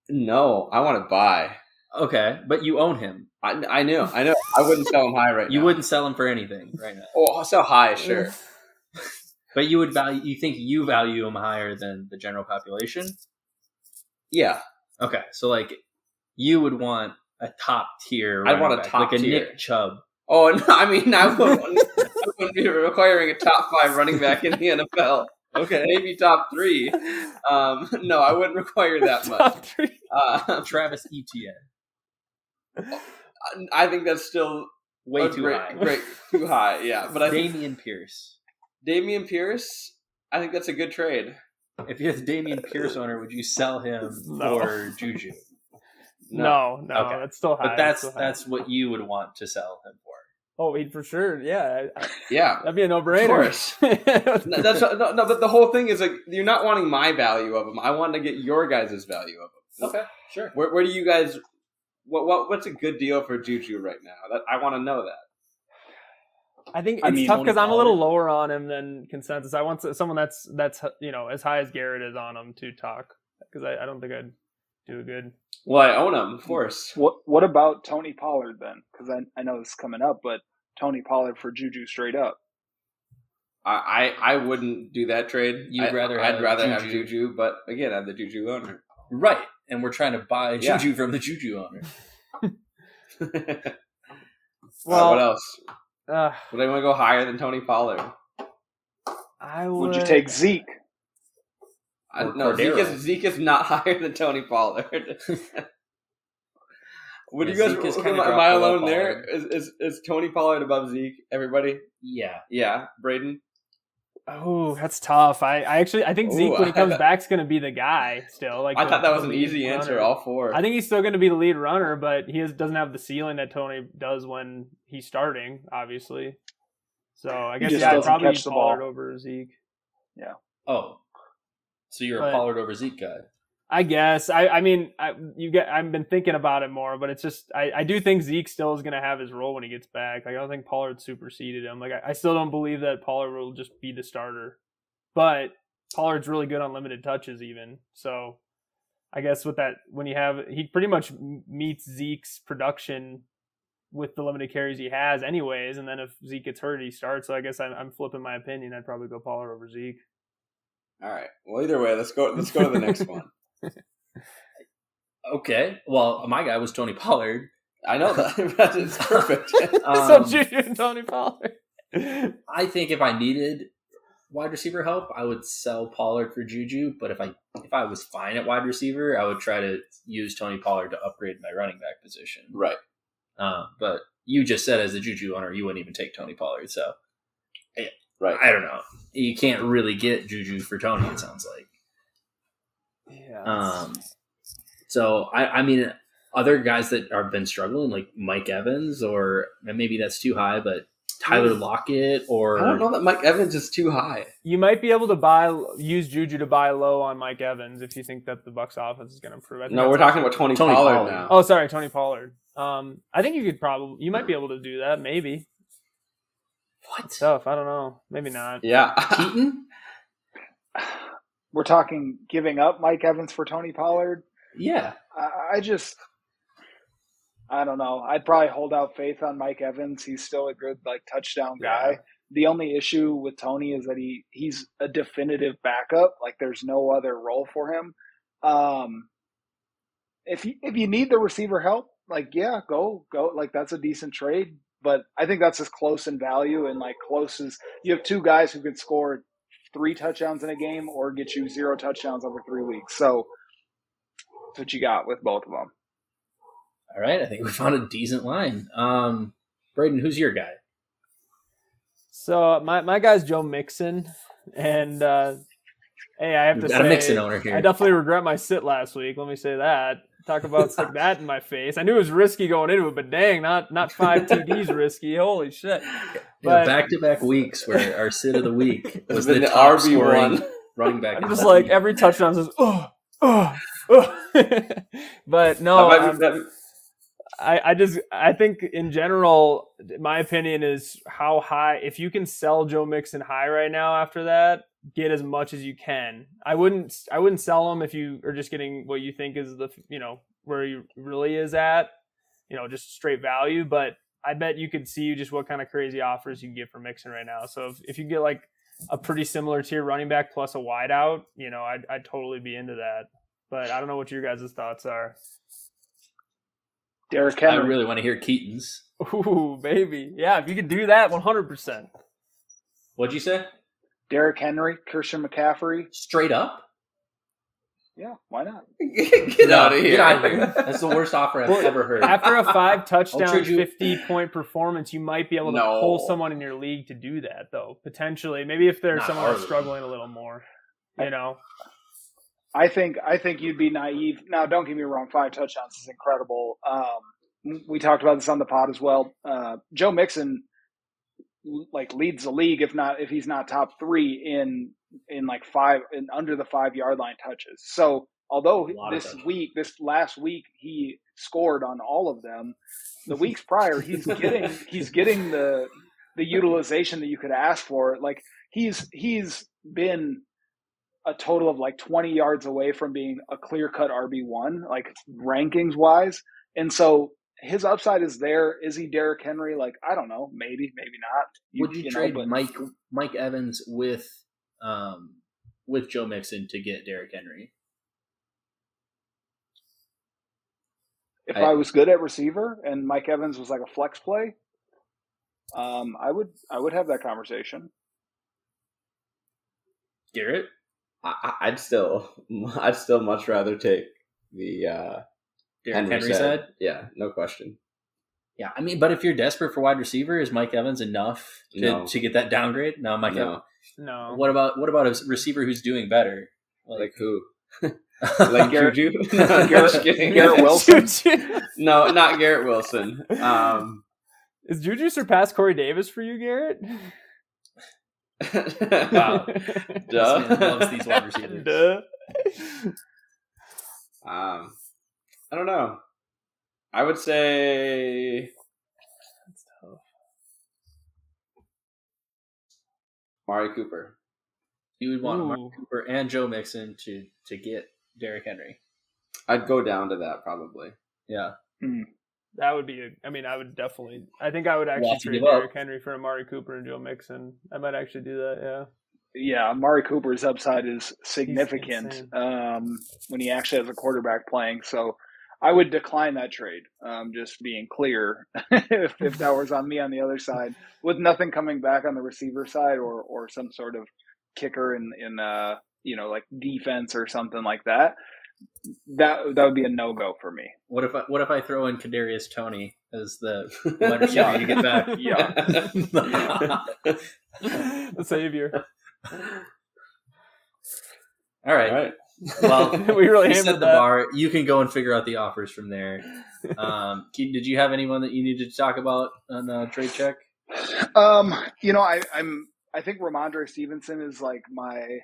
Speaker 2: No, I want to buy.
Speaker 1: Okay, but you own him.
Speaker 2: I, I know, I know. I wouldn't sell him high right
Speaker 1: You
Speaker 2: now.
Speaker 1: wouldn't sell him for anything right now.
Speaker 2: Oh, I'll sell high, sure.
Speaker 1: But you would value. You think you value him higher than the general population?
Speaker 2: Yeah,
Speaker 1: Okay, so like you would want a top tier.
Speaker 2: I'd want a
Speaker 1: back,
Speaker 2: top
Speaker 1: like a
Speaker 2: tier.
Speaker 1: Nick Chubb.
Speaker 2: Oh, no, I mean, I wouldn't, I wouldn't be requiring a top five running back in the NFL.
Speaker 1: Okay,
Speaker 2: Maybe top three. Um, no, I wouldn't require that much.
Speaker 3: Top three.
Speaker 1: Um,
Speaker 2: Uh,
Speaker 1: Travis Etienne,
Speaker 2: I think that's still
Speaker 1: way too
Speaker 2: great,
Speaker 1: high.
Speaker 2: Great, too high. Yeah, but I think
Speaker 1: Dameon Pierce.
Speaker 2: Dameon Pierce. I think that's a good trade.
Speaker 1: If you're the Dameon Pierce owner, would you sell him
Speaker 3: No.
Speaker 1: for Juju?
Speaker 3: No, no,
Speaker 1: Okay.
Speaker 3: that's still high.
Speaker 1: But that's
Speaker 3: still high.
Speaker 1: that's what you would want to sell him for.
Speaker 3: Oh, wait, for sure. Yeah, I- I-
Speaker 2: Yeah,
Speaker 3: that'd be a no-brainer.
Speaker 2: Of course. No, that's no, no, but the whole thing is like you're not wanting my value of them. I want to get your guys' value of them.
Speaker 1: Okay, sure.
Speaker 2: Where, where do you guys? What, what what's a good deal for Juju right now? That I want to know that.
Speaker 3: I think it's
Speaker 4: I mean,
Speaker 3: tough because I'm a little lower on him than consensus. I want someone that's that's you know as high as Garrett is on him to talk because I, I don't think I'd do a good.
Speaker 2: Well, I own him, of course.
Speaker 4: What what about Tony Pollard then? Because I I know this is coming up, but Tony Pollard for Juju straight up.
Speaker 2: I I, I wouldn't do that trade.
Speaker 1: You'd
Speaker 2: I,
Speaker 1: rather
Speaker 2: I'd
Speaker 1: have
Speaker 2: rather have
Speaker 1: Juju.
Speaker 2: Juju, but again, I'm the Juju owner.
Speaker 1: Right, and we're trying to buy
Speaker 2: Yeah.
Speaker 1: Juju from the Juju owner.
Speaker 2: Uh, what else?
Speaker 3: Uh,
Speaker 2: Would anyone go higher than Tony Pollard?
Speaker 3: I would.
Speaker 4: Would you take Zeke?
Speaker 2: I,
Speaker 1: Or
Speaker 2: no, Zeke is, Zeke is not higher than Tony Pollard. Would
Speaker 1: Yeah,
Speaker 2: you guys?
Speaker 1: Zeke is
Speaker 2: am,
Speaker 1: kinda
Speaker 2: I alone there?
Speaker 1: Is,
Speaker 2: Is, is is Tony Pollard above Zeke? Everybody?
Speaker 1: Yeah,
Speaker 2: Yeah, Braydon.
Speaker 3: Oh, that's tough. I, I actually I think Zeke
Speaker 2: Ooh,
Speaker 3: when he comes back is going to be the guy still. Like
Speaker 2: I thought that was an
Speaker 3: lead
Speaker 2: easy answer. All four.
Speaker 3: I think he's still going to be the lead runner, but he has, doesn't have the ceiling that Tony does when he's starting, obviously. So I guess
Speaker 4: just
Speaker 3: yeah, I'd probably
Speaker 4: catch the
Speaker 3: Pollard
Speaker 4: ball.
Speaker 3: over Zeke. Yeah.
Speaker 1: Oh, so you're
Speaker 3: But-
Speaker 1: a Pollard over Zeke guy?
Speaker 3: I guess. I, I mean, I, you get. I've been thinking about it more, but it's just I, I do think Zeke still is going to have his role when he gets back. Like I don't think Pollard superseded him. Like I, I still don't believe that Pollard will just be the starter, but Pollard's really good on limited touches even. So I guess with that, when you have he pretty much meets Zeke's production with the limited carries he has, anyways. And then if Zeke gets hurt, he starts. So I guess I'm, I'm flipping my opinion. I'd probably go Pollard over Zeke.
Speaker 2: All right. Well, either way, let's go. Let's go to the next one.
Speaker 1: Okay. Well, my guy was Tony Pollard.
Speaker 2: I know that. That's perfect.
Speaker 3: so
Speaker 1: Um,
Speaker 3: Juju and Tony Pollard.
Speaker 1: I think if I needed wide receiver help, I would sell Pollard for Juju. But if I if I was fine at wide receiver, I would try to use Tony Pollard to upgrade my running back position.
Speaker 2: right.
Speaker 1: Um, but you just said as a Juju owner, you wouldn't even take Tony Pollard. So
Speaker 2: Right.
Speaker 1: I don't know. You can't really get Juju for Tony. It sounds like.
Speaker 3: Yeah.
Speaker 1: Um, so I, I mean, other guys that are been struggling, like Mike Evans, or maybe that's too high, but Tyler Lockett, or
Speaker 2: I don't know that Mike Evans is too high.
Speaker 3: you might be able to buy use Juju to buy low on Mike Evans if you think that the Bucs offense is going to improve. I think
Speaker 2: No, we're talking about Tony,
Speaker 1: Tony
Speaker 2: Pollard,
Speaker 1: Pollard.
Speaker 2: now.
Speaker 3: Oh, sorry, Tony Pollard. Um, I think you could probably you might be able to do that. Maybe
Speaker 1: what?
Speaker 3: tough. I don't know. Maybe not.
Speaker 2: yeah.
Speaker 1: Keaton?
Speaker 4: We're talking giving up Mike Evans for Tony Pollard.
Speaker 1: Yeah,
Speaker 4: I, I just, I don't know. I'd probably hold out faith on Mike Evans. He's still a good like touchdown guy.
Speaker 2: Yeah.
Speaker 4: The only issue with Tony is that he he's a definitive backup. Like there's no other role for him. Um, if you if you need the receiver help, like yeah, go go. Like that's a decent trade. But I think that's as close in value and like close as you have two guys who can score three touchdowns in a game or get you zero touchdowns over three weeks. So that's what you got with both of them.
Speaker 1: all right. I think we found a decent line. Um, Braydon, who's your guy?
Speaker 3: So my my guy's Joe Mixon, and uh, hey, I have
Speaker 1: We've
Speaker 3: to
Speaker 1: got
Speaker 3: say,
Speaker 1: a Mixon owner here.
Speaker 3: I definitely regret my sit last week. Let me say that. Talk about stick that in my face. I knew it was risky going into it, but dang, not not five TDs risky. Holy shit! But-
Speaker 1: Back to back weeks where our sit of the week was the
Speaker 2: the RB one.
Speaker 1: running back.
Speaker 3: I'm just like
Speaker 1: league.
Speaker 3: every touchdown says oh oh oh. but no,
Speaker 2: might be- that-
Speaker 3: I, I just I think in general, my opinion is how high if you can sell Joe Mixon high right now after that, get as much as you can. I wouldn't I wouldn't sell them if you are just getting what you think is the you know where he really is at, you know, just straight value. But I bet you could see just what kind of crazy offers you can get for Mixon right now. So if, if you get like a pretty similar tier running back plus a wide out, you know, I'd I'd totally be into that. But I don't know what your guys' thoughts are.
Speaker 4: Derrick
Speaker 1: I really want to hear Keaton's.
Speaker 3: Ooh, baby. Yeah, if you could do that 100%.
Speaker 1: What'd you say?
Speaker 4: Derrick Henry, Christian McCaffrey.
Speaker 1: Straight up?
Speaker 4: Yeah, why not?
Speaker 2: Get
Speaker 1: No,
Speaker 2: out of here.
Speaker 1: Get out of here. That's the worst offer I've
Speaker 3: Well,
Speaker 1: ever heard.
Speaker 3: After a five touchdown,
Speaker 1: trade you-
Speaker 3: 50 point performance, you might be able to
Speaker 2: No.
Speaker 3: pull someone in your league to do that, though. Potentially. Maybe if there's
Speaker 1: Not
Speaker 3: someone who's
Speaker 1: hardly.
Speaker 3: struggling a little more, you know?
Speaker 4: I think I think you'd be naive. Now, don't get me wrong. Five touchdowns is incredible. Um, we talked about this on the pod as well. Uh, Joe Mixon like leads the league, if not if he's not top three in in like five and under the five yard line touches. So although
Speaker 1: A lot of
Speaker 4: this week, this last week, he scored on all of them. The weeks prior, he's getting he's getting the the utilization that you could ask for. Like he's he's been a total of like 20 yards away from being a clear cut RB1, like rankings wise. And so his upside is there. Is he Derrick Henry? Like, I don't know. Maybe, maybe not.
Speaker 1: Would you,
Speaker 4: know,
Speaker 1: trade
Speaker 4: but
Speaker 1: Mike Mike Evans with um with Joe Mixon to get Derrick Henry?
Speaker 4: if
Speaker 1: I-
Speaker 4: I, was good at receiver and Mike Evans was like a flex play, um, I would I would have that conversation.
Speaker 1: Garret?
Speaker 2: I, I- I'd still, I'd still much rather take the uh,
Speaker 1: Derrick Henry,
Speaker 2: side.
Speaker 1: said?
Speaker 2: Yeah, no question.
Speaker 1: Yeah, I mean, but if you're desperate for wide receiver, is Mike Evans enough to,
Speaker 2: No.
Speaker 1: to get that downgrade? No, Mike
Speaker 2: no,
Speaker 1: Evans.
Speaker 3: No.
Speaker 1: What about what about a receiver who's doing better?
Speaker 2: like who? Like
Speaker 4: Garrett-
Speaker 2: Juju? no,
Speaker 4: Garrett-
Speaker 2: kidding.
Speaker 4: Garrett Wilson?
Speaker 2: no, not Garrett Wilson. Um,
Speaker 3: Is Juju surpass Corey Davis for you, Garret?
Speaker 2: wow.
Speaker 1: This
Speaker 2: Duh.
Speaker 1: man loves these wide receivers.
Speaker 3: Duh.
Speaker 2: Um, I don't know. I would say
Speaker 3: That's tough.
Speaker 2: Amari Cooper.
Speaker 1: You would want Mark
Speaker 3: Ooh.
Speaker 1: Cooper and Joe Mixon to to get Derrick Henry.
Speaker 2: I'd go down to that probably.
Speaker 1: Yeah,
Speaker 3: That would be a. I mean, I would definitely. I think I would actually
Speaker 1: have to
Speaker 3: trade. Derrick Henry for Amari Cooper and Joe Mixon. I might actually do that. Yeah.
Speaker 4: Yeah, Amari Cooper's upside is significant um, when he actually has a quarterback playing. So I would decline that trade. Um, just being clear, if, if that was on me on the other side, with nothing coming back on the receiver side or or some sort of kicker in in uh, you know like defense or something like that, that that would be a no go for me.
Speaker 1: What if I, what if I throw in Kadarius Toney as the wide receiver you get back?
Speaker 3: Yeah, the savior.
Speaker 1: All right.
Speaker 2: All right.
Speaker 1: Well,
Speaker 3: we really
Speaker 1: we set the
Speaker 3: that.
Speaker 1: bar. You can go and figure out the offers from there. Um, did you have anyone that you needed to talk about on uh, trade check?
Speaker 4: Um, you know, I, I'm I think Rhamondre Stevenson is like my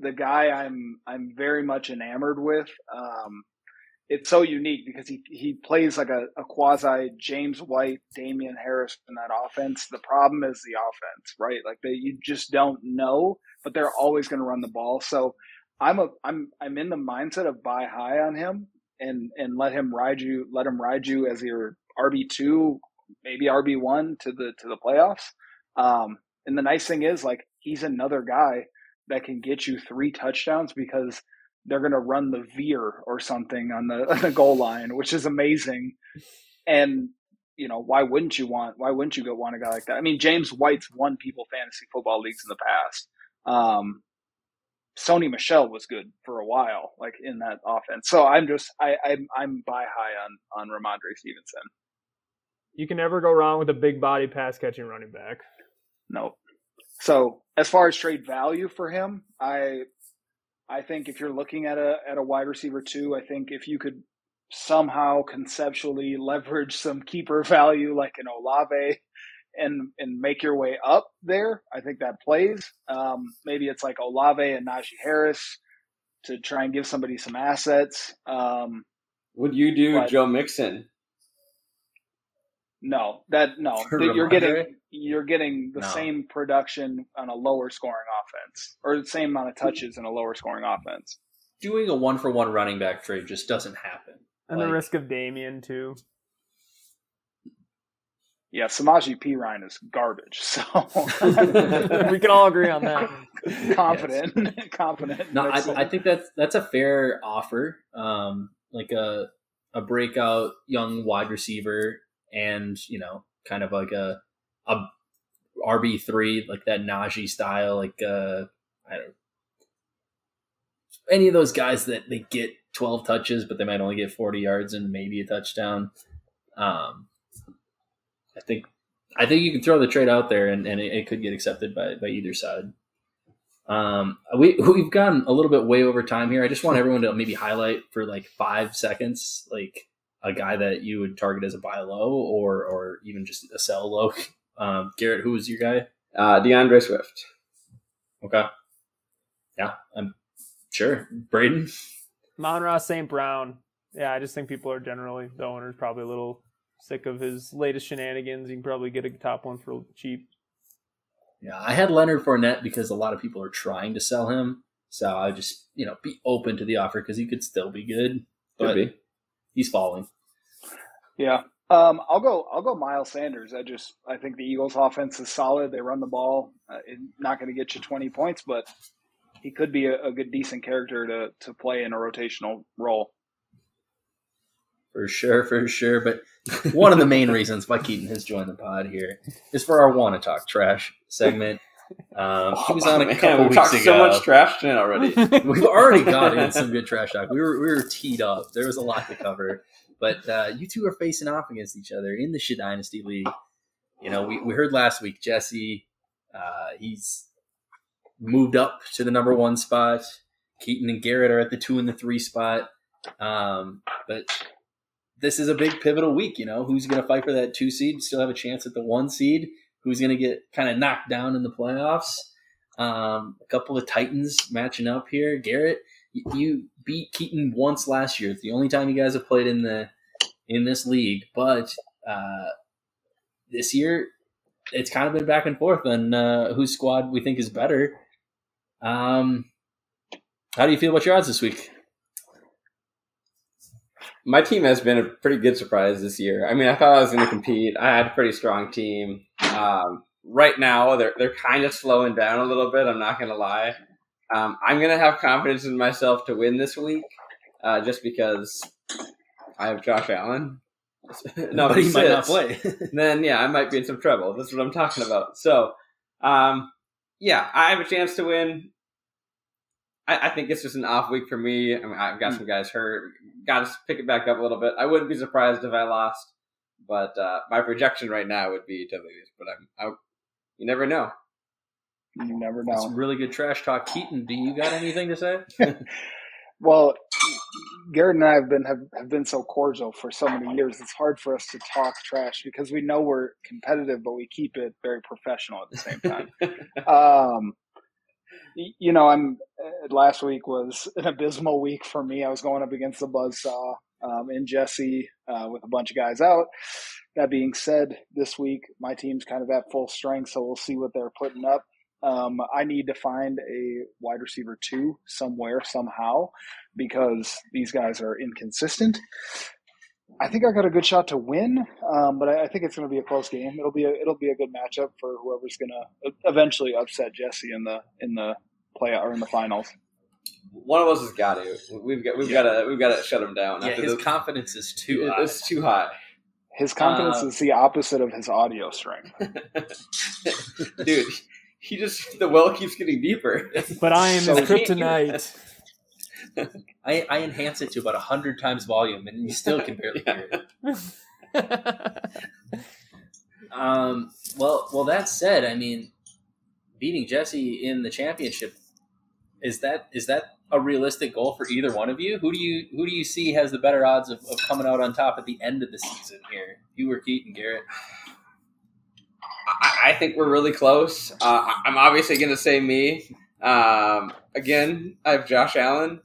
Speaker 4: the guy I'm I'm very much enamored with. Um, it's so unique because he he plays like a, a quasi James White, Damien Harris in that offense. The problem is the offense, right? Like they you just don't know, but they're always going to run the ball. So I'm a I'm I'm in the mindset of buy high on him and and let him ride you let him ride you as your RB two, maybe RB one to the to the playoffs. Um, and the nice thing is like he's another guy that can get you three touchdowns because they're going to run the veer or something on the, on the goal line, which is amazing. And you know why wouldn't you want why wouldn't you go want a guy like that? I mean, James White's won people fantasy football leagues in the past. Um, Sony Michel was good for a while, like in that offense. So I'm just I I'm, I'm buy high on on Rhamondre Stevenson.
Speaker 3: You can never go wrong with a big body pass catching running back.
Speaker 4: No. So as far as trade value for him, I I think if you're looking at a at a wide receiver too, I think if you could somehow conceptually leverage some keeper value like an Olave and and make your way up there, I think that plays. Um, maybe it's like Olave and Najee Harris to try and give somebody some assets. Um,
Speaker 2: Would you do
Speaker 4: But-
Speaker 2: Joe Mixon?
Speaker 4: no, that no,
Speaker 1: For
Speaker 4: that you're getting you're getting the
Speaker 1: No.
Speaker 4: same production on a lower scoring offense, or the same amount of touches in a lower scoring offense.
Speaker 1: Doing a one for one running back trade just doesn't happen.
Speaker 3: And the risk of Damien too.
Speaker 4: Yeah, Samaje Perine is garbage. So
Speaker 3: we can all agree on that.
Speaker 4: confident, confident.
Speaker 1: No, I, I think that's that's a fair offer. Um, like a a breakout young wide receiver, and you know, kind of like a a RB three, like that Najee style, like uh, I don't any of those guys that they get twelve touches, but they might only get forty yards and maybe a touchdown. Um, I think I think you can throw the trade out there, and, and it, it could get accepted by by either side. Um, we we've gone a little bit way over time here. I just want everyone to maybe highlight for like five seconds, like a guy that you would target as a buy low, or or even just a sell low. Um, Garret, who was your guy?
Speaker 2: Uh, D'Andre Swift.
Speaker 1: Okay, yeah, I'm sure. Braydon,
Speaker 3: Amon-Ra St. Brown. Yeah, I just think people are generally the owner's probably a little sick of his latest shenanigans. You can probably get a top one for cheap.
Speaker 1: yeah, I had Leonard Fournette because a lot of people are trying to sell him, so I just you know be open to the offer because he could still be good,
Speaker 2: Could
Speaker 1: but
Speaker 2: be.
Speaker 1: he's falling.
Speaker 4: yeah. Um, I'll go. I'll go. Miles Sanders. I just. I think the Eagles' offense is solid. They run the ball. Uh, it's not going to get you twenty points, but he could be a, a good, decent character to to play in a rotational role.
Speaker 1: For sure, for sure. But one of the main reasons why Keaton has joined the pod here is for our "Juana Talk Trash" segment. Um, he was on a
Speaker 2: Oh, Man,
Speaker 1: couple
Speaker 2: we
Speaker 1: weeks
Speaker 2: talked
Speaker 1: ago.
Speaker 2: so much trash tonight already.
Speaker 1: We've already got in some good trash talk. We were we were teed up. There was a lot to cover, but uh, you two are facing off against each other in the Shit Dynasty League. You know, we, we heard last week Jesse. Uh, he's moved up to the number one spot. Keaton and Garret are at the two and the three spot. Um, but this is a big pivotal week. You know, who's going to fight for that two seed? Still have a chance at the one seed. Who's going to get kind of knocked down in the playoffs? Um, a couple of Titans matching up here. Garret, you, you beat Keaton once last year. It's the only time you guys have played in the in this league, but uh, this year it's kind of been back and forth on uh, whose squad we think is better. Um, how do you feel about your odds this week?
Speaker 2: My team has been a pretty good surprise this year. I mean, I thought I was going to compete. I had a pretty strong team. Um, right now, they're they're kind of slowing down a little bit. I'm not going to lie. Um, I'm going to have confidence in myself to win this week, uh, just because I have Josh Allen. no,
Speaker 1: but he might not play.
Speaker 2: then yeah, I might be in some trouble. That's what I'm talking about. So, um, yeah, I have a chance to win. I, I think it's just an off week for me. I mean, I've got some guys hurt. Got to pick it back up a little bit. I wouldn't be surprised if I lost, but uh, my projection right now would be to lose. But I'm, I, you never know.
Speaker 4: You never
Speaker 1: That's
Speaker 4: know.
Speaker 1: really good trash talk. Keaton, do you got anything to say?
Speaker 4: Well, Garret and I have been have, have been so cordial for so many years. It's hard for us to talk trash because we know we're competitive, but we keep it very professional at the same time. um, you know, I'm uh, last week was an abysmal week for me. I was going up against the buzzsaw um, in Jesse uh, with a bunch of guys out. That being said, this week my team's kind of at full strength, so we'll see what they're putting up. Um, I need to find a wide receiver two somewhere somehow because these guys are inconsistent. I think I got a good shot to win, um, but I, I, think it's going to be a close game. It'll be a it'll be a good matchup for whoever's going to eventually upset Jesse in the in the play or in the finals.
Speaker 2: One of us has got to. We've got we've yeah. got to we've got to shut him down.
Speaker 1: Yeah, his the, confidence is too.
Speaker 2: high. It's too high.
Speaker 4: His confidence uh, is the opposite of his audio strength.
Speaker 2: Dude, he just the well keeps getting deeper.
Speaker 3: But I am so his kryptonite.
Speaker 1: I, I enhance it to about hundred times volume, and you still can barely hear it. um. Well, well. That said, I mean, beating Jesse in the championship is that is that a realistic goal for either one of you? Who do you who do you see has the better odds of, of coming out on top at the end of the season here? You or Keaton Garret?
Speaker 2: I, I think we're really close. Uh, I'm obviously going to say me. Um, again, I have Josh Allen.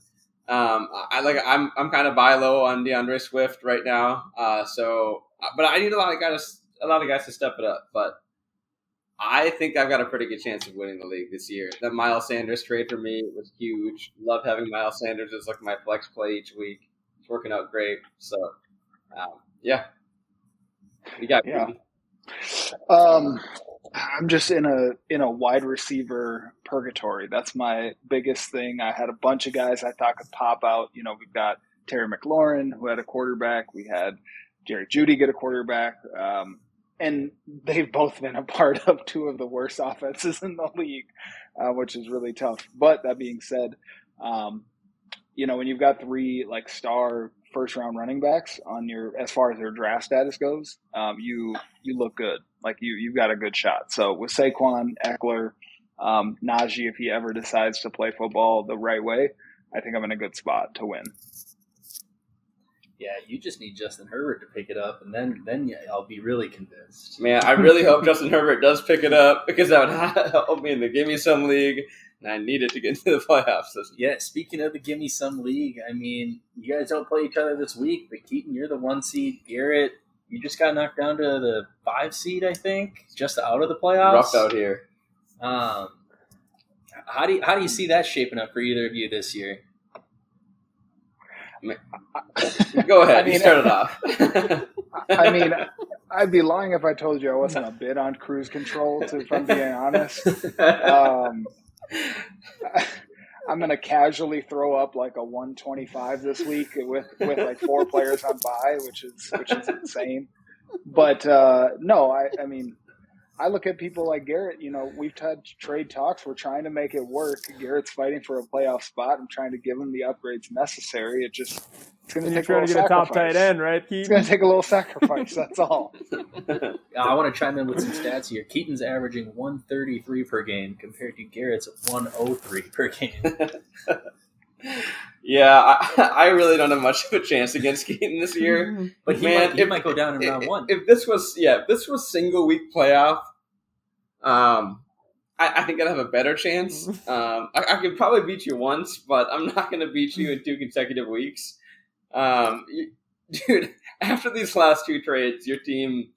Speaker 2: Um, I like I'm I'm kind of buy low on D'Andre Swift right now. Uh, so, but I need a lot of guys a lot of guys to step it up. But I think I've got a pretty good chance of winning the league this year. That Miles Sanders trade for me was huge. Love having Miles Sanders as like my flex play each week. It's working out great. So, um, yeah,
Speaker 4: you got yeah. Um, I'm just in a in a wide receiver purgatory. That's my biggest thing. I had a bunch of guys I thought could pop out. You know, we've got Terry McLaurin who had a quarterback. We had Jerry Jeudy get a quarterback. Um, and they've both been a part of two of the worst offenses in the league, uh, which is really tough. But that being said, um, you know when you've got three like star first round running backs on your as far as their draft status goes, um, you you look good. Like you you've got a good shot. So with Saquon, Ekeler, um, Najee, if he ever decides to play football the right way, I think I'm in a good spot to win
Speaker 1: yeah, you just need Justin Herbert to pick it up, and then then yeah, I'll be really convinced.
Speaker 2: Man, I really hope Justin Herbert does pick it up because that would help me in the Give Me Some League, and I need it to get into the playoffs.
Speaker 1: Yeah, speaking of the Give Me Some League, I mean, you guys don't play each other this week, but Keaton, you're the one seed. Garret, you just got knocked down to the five seed, I think, just out of the playoffs.
Speaker 2: Rough out here.
Speaker 1: Um, how do you, how do you see that shaping up for either of you this year?
Speaker 2: Go ahead. I mean, you start it off.
Speaker 4: I mean, I'd be lying if I told you I wasn't a bit on cruise control. To, if I'm being honest, um, I'm to casually throw up like a 125 this week with with like four players on bye, which is which is insane. But uh, no, I, I mean, I look at people like Garret. You know, we've had trade talks. We're trying to make it work. Garret's fighting for a playoff spot. I'm trying to give him the upgrades necessary. It just it's going to take trying a to get sacrifice. a top
Speaker 3: tight end, right? Keaton?
Speaker 4: It's going to take a little sacrifice. That's all.
Speaker 1: I want to chime in with some stats here. Keaton's averaging 133 per game compared to Garret's 103 per game.
Speaker 2: Yeah, I, I, really don't have much of a chance against Keaton this year.
Speaker 1: But he, Man, might, he if, might go down in round one.
Speaker 2: If this was, yeah, if this was single week playoff, um, I, I think I'd have a better chance. Um, I, I, could probably beat you once, but I'm not going to beat you in two consecutive weeks. Um, you, dude, after these last two trades, your team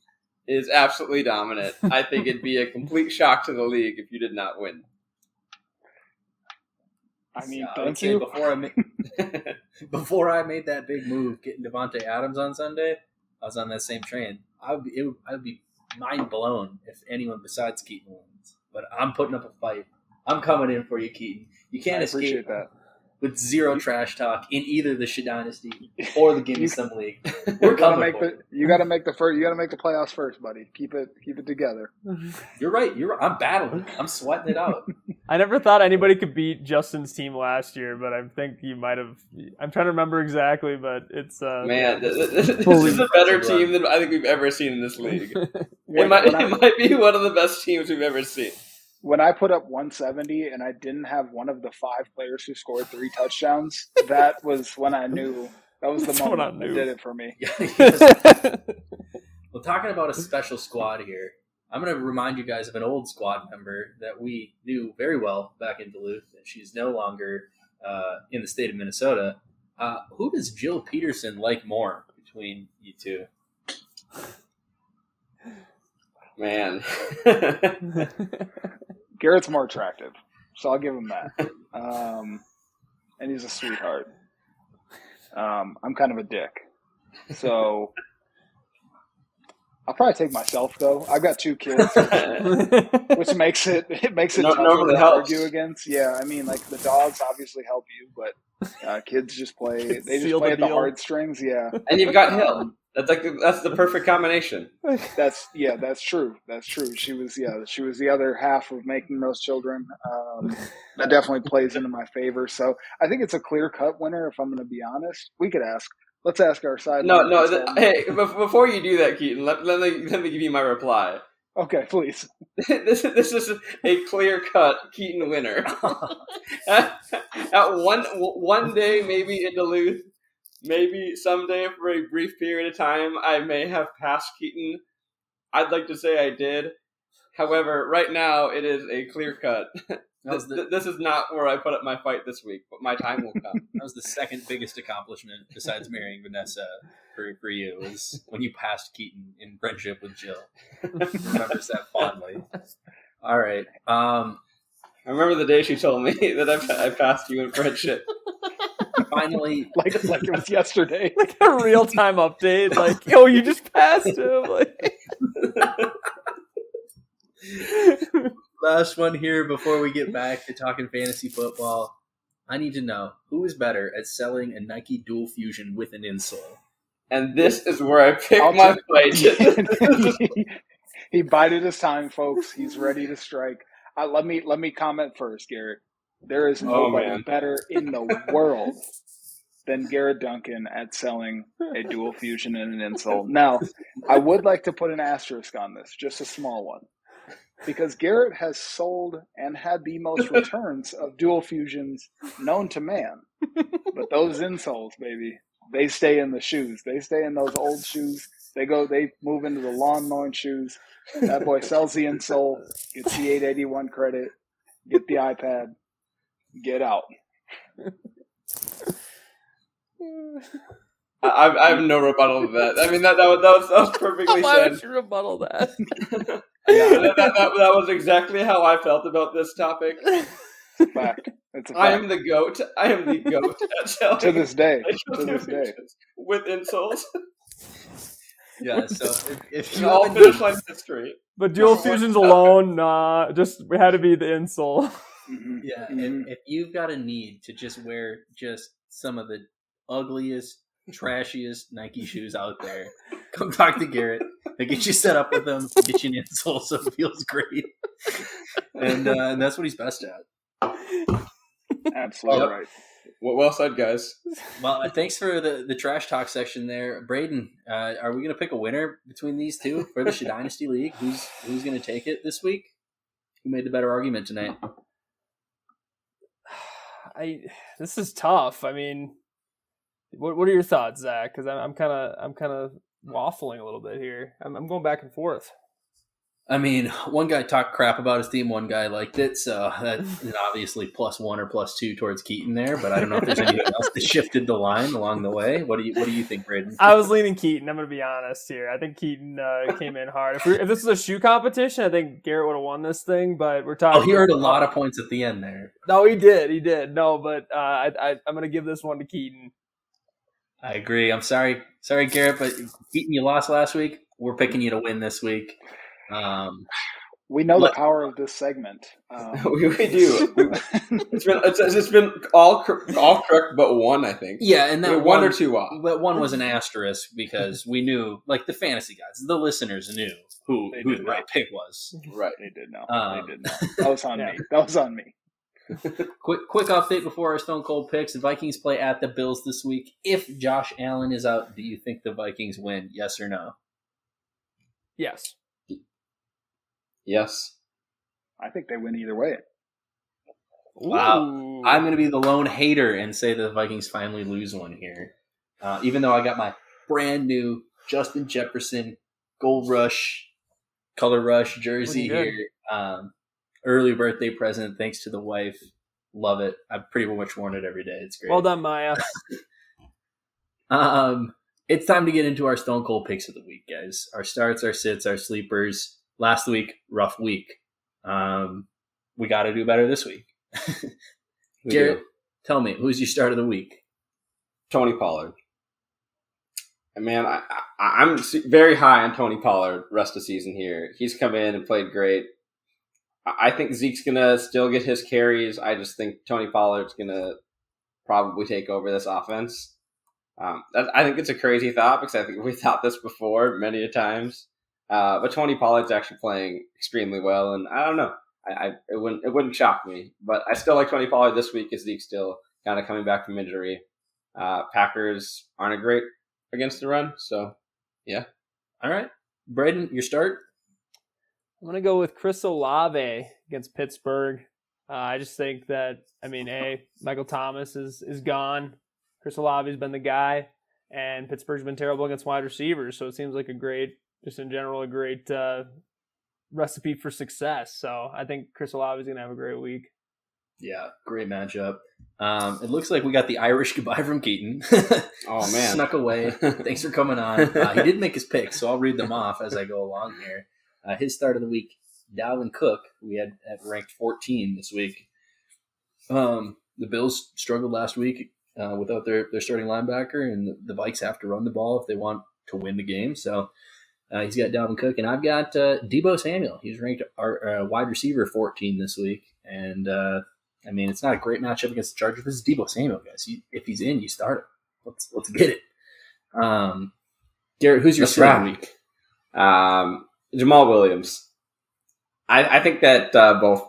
Speaker 2: is absolutely dominant. I think it'd be a complete shock to the league if you did not win.
Speaker 4: I mean, so thank you.
Speaker 1: Before I, ma- before I made that big move, getting Davante Adams on Sunday, I was on that same train. I would be, would, I would be mind blown if anyone besides Keaton wins. But I'm putting up a fight. I'm coming in for you, Keaton. You can't I escape that with zero trash talk in either the Shit Dynasty or the Give Me Some League. We're coming.
Speaker 4: Make the, you got to make the first. You got to make the playoffs first, buddy. Keep it keep it together.
Speaker 1: You're right. You're. I'm battling. I'm sweating it out.
Speaker 3: I never thought anybody could beat Justin's team last year, but I think you might have. I'm trying to remember exactly, but it's uh,
Speaker 2: man, this, this is a better team than I think we've ever seen in this league. it might it might be one of the best teams we've ever seen
Speaker 4: when I put up 170 and I didn't have one of the five players who scored three touchdowns, that was when I knew that was the
Speaker 3: That's I
Speaker 4: moment that did it for me.
Speaker 1: well, talking about a special squad here, I'm going to remind you guys of an old squad member that we knew very well back in Duluth. and She's no longer uh, in the state of Minnesota. Uh, who does Jill Peterson like more between you two?
Speaker 2: Man.
Speaker 4: Garret's more attractive, so I'll give him that. Um, and he's a sweetheart. Um, I'm kind of a dick, so I'll probably take myself though. I've got two kids, which makes it it makes it
Speaker 2: No-
Speaker 4: tougher to
Speaker 2: helps.
Speaker 4: argue against. Yeah, I mean, like the dogs obviously help you, but uh, kids just play. They just play
Speaker 3: the
Speaker 4: at the
Speaker 3: deal.
Speaker 4: heartstrings. Yeah,
Speaker 2: and you've got Hill. That's like the, that's the perfect combination.
Speaker 4: that's yeah, that's true. That's true. She was yeah, she was the other half of making those children. Um, that definitely plays into my favor. So I think it's a clear cut winner. If I'm going to be honest, we could ask. Let's ask our side.
Speaker 2: No, no.
Speaker 4: members,
Speaker 2: th-
Speaker 4: um,
Speaker 2: hey, before you do that, Keaton, let, let me let me give you my reply.
Speaker 4: Okay, please.
Speaker 2: this this is a clear cut Keaton winner. at, at one one day, maybe in Duluth, maybe someday for a brief period of time, I may have passed Keaton. I'd like to say I did. However, right now it is a clear cut.
Speaker 1: That was,
Speaker 2: This,
Speaker 1: the,
Speaker 2: this is not where I put up my fight this week, but my time will come.
Speaker 1: that was the second biggest accomplishment besides marrying Vanessa for, for you was when you passed Keaton in friendship with Jill. Remembers that fondly. All right. Um,
Speaker 2: I remember the day she told me that I, I passed you in friendship.
Speaker 1: finally,
Speaker 4: Like like it was yesterday.
Speaker 3: like a real time update. Like, yo, you just passed him. Like,
Speaker 1: last one here before we get back to talking fantasy football. I need to know who is better at selling a Nike Dual Fusion with an insole.
Speaker 2: And this is where I pick
Speaker 4: I'll
Speaker 2: my
Speaker 4: take-
Speaker 2: fight.
Speaker 4: he bided his time, folks. He's ready to strike. Uh, let me let me comment first, Garret. There is
Speaker 2: Oh,
Speaker 4: nobody
Speaker 2: man.
Speaker 4: better in the world than Garret Duncan at selling a dual fusion and an insole. Now, I would like to put an asterisk on this, just a small one, because Garret has sold and had the most returns of dual fusions known to man. But those insoles, baby, they stay in the shoes. They stay in those old shoes. They go. They move into the lawn mowing shoes. That boy sells the insole, gets the 881 credit, get the iPad, get out.
Speaker 2: I, I have no rebuttal to that. I mean, that, that, was, that, was, that was perfectly
Speaker 3: why
Speaker 2: said.
Speaker 3: would you rebuttal that?
Speaker 2: Yeah, that, that, that, that was exactly how I felt about this topic.
Speaker 4: Fact. It's a
Speaker 2: I
Speaker 4: fact.
Speaker 2: am the goat. I am the goat at
Speaker 4: to this day. To this day.
Speaker 2: With insults.
Speaker 1: Yeah, so if, if you
Speaker 2: all finish line history.
Speaker 3: But dual fusions alone, nah. Just it had to be the insole.
Speaker 4: Mhm.
Speaker 1: Yeah,
Speaker 4: Mhm.
Speaker 1: if, if you've got a need to just wear just some of the ugliest, trashiest Nike shoes out there, come talk to Garret. They get you set up with them, get you an insole so it feels great, and uh, and that's what he's best at.
Speaker 4: Absolutely
Speaker 2: Yep.
Speaker 4: right.
Speaker 2: Well, well said, guys.
Speaker 1: Well, uh, thanks for the, the trash talk section there, Braydon. Uh, are we going to pick a winner between these two for the Dynasty League? Who's who's going to take it this week? Who made the better argument tonight?
Speaker 3: I this is tough. I mean, what what are your thoughts, Zach? Because I'm I'm kind of I'm kind of waffling a little bit here. I'm, I'm going back and forth.
Speaker 1: I mean, one guy talked crap about his team, one guy liked it, so that is obviously plus one or plus two towards Keaton there. But I don't know if there's anything else that shifted the line along the way. What do you What do you think, Braydon?
Speaker 3: I was leaning Keaton. I'm going to be honest here. I think Keaton uh, came in hard. If, we, if this was a shoe competition, I think Garret would have won this thing. But we're talking.
Speaker 1: Oh, he earned a lot of points at the end there.
Speaker 3: No, he did. He did. No, but uh, I, I I'm going to give this one to Keaton.
Speaker 1: I agree. I'm sorry, sorry, Garret, but Keaton, you lost last week. We're picking you to win this week. Um,
Speaker 4: We know
Speaker 1: Let-
Speaker 4: the power of this segment. Um,
Speaker 2: we, we do. It's been it's, it's been all cor- all correct, but one, I think.
Speaker 1: yeah, and that
Speaker 2: Wait,
Speaker 1: one,
Speaker 2: one or two off.
Speaker 1: But one was an asterisk because we knew, like the fantasy guys, the listeners knew who
Speaker 4: They
Speaker 1: who the
Speaker 4: not.
Speaker 1: right pick was.
Speaker 2: Right.
Speaker 4: they did know.
Speaker 1: Um,
Speaker 4: they did know. That was on
Speaker 3: Yeah.
Speaker 4: me. That was on me.
Speaker 1: Quick quick update before our Stone Cold picks. The Vikings play at the Bills this week. If Josh Allen is out, do you think the Vikings win? Yes or no?
Speaker 3: Yes.
Speaker 2: Yes.
Speaker 4: I think they win either way.
Speaker 1: Wow.
Speaker 3: Ooh.
Speaker 1: I'm going to be the lone hater and say that the Vikings finally lose one here. Uh, even though I got my brand new Justin Jefferson Gold Rush, Color Rush jersey here. Um, early birthday present thanks to the wife. Love it. I've pretty much worn it every day. It's great.
Speaker 3: Well done, Maya.
Speaker 1: Um, it's time to get into our Stone Cold picks of the week, guys. Our starts, our sits, our sleepers. Last week, rough week. Um, we got to do better this week.
Speaker 2: We
Speaker 1: Garret,
Speaker 2: do.
Speaker 1: tell me, who's your start of the week?
Speaker 2: Tony Pollard. Man, I, I, I'm very high on Tony Pollard rest of season here. He's come in and played great. I think Zeke's gonna still get his carries. I just think Tony Pollard's gonna probably take over this offense. Um, that, I think it's a crazy thought because I think we thought this before many a times. Uh, but Tony Pollard's actually playing extremely well, and I don't know. I, I it wouldn't it wouldn't shock me, but I still like Tony Pollard this week. As Zeke's still kind of coming back from injury. Uh, Packers aren't a great against the run, so yeah.
Speaker 1: All right. Braydon, your start?
Speaker 3: I'm gonna go with Chris Olave against Pittsburgh. Uh, I just think that I mean, a Michael Thomas is is gone. Chris Olave's been the guy, and Pittsburgh's been terrible against wide receivers. So it seems like a great, just in general, a great uh, recipe for success. So I think Chris Olave's gonna have a great week.
Speaker 1: Yeah, great matchup. Um, it looks like we got the Irish goodbye from Keaton.
Speaker 2: Oh, man.
Speaker 1: snuck away. Thanks for coming on. Uh, he did make his picks, so I'll read them off as I go along here. Uh, his start of the week, Dalvin Cook, we had at ranked 14 this week. Um, the Bills struggled last week uh, without their, their starting linebacker, and the, the Vikes have to run the ball if they want to win the game. So uh, he's got Dalvin Cook, and I've got uh, Deebo Samuel. He's ranked our uh, wide receiver 14 this week, and uh, I mean it's not a great matchup against the Chargers. This is Deebo Samuel, guys. You, if he's in, you start him. Let's let's get it. Um, Garret, who's your
Speaker 2: That's
Speaker 1: sit of the
Speaker 2: right.
Speaker 1: week?
Speaker 2: Um, Jamaal Williams. I, I think that uh, both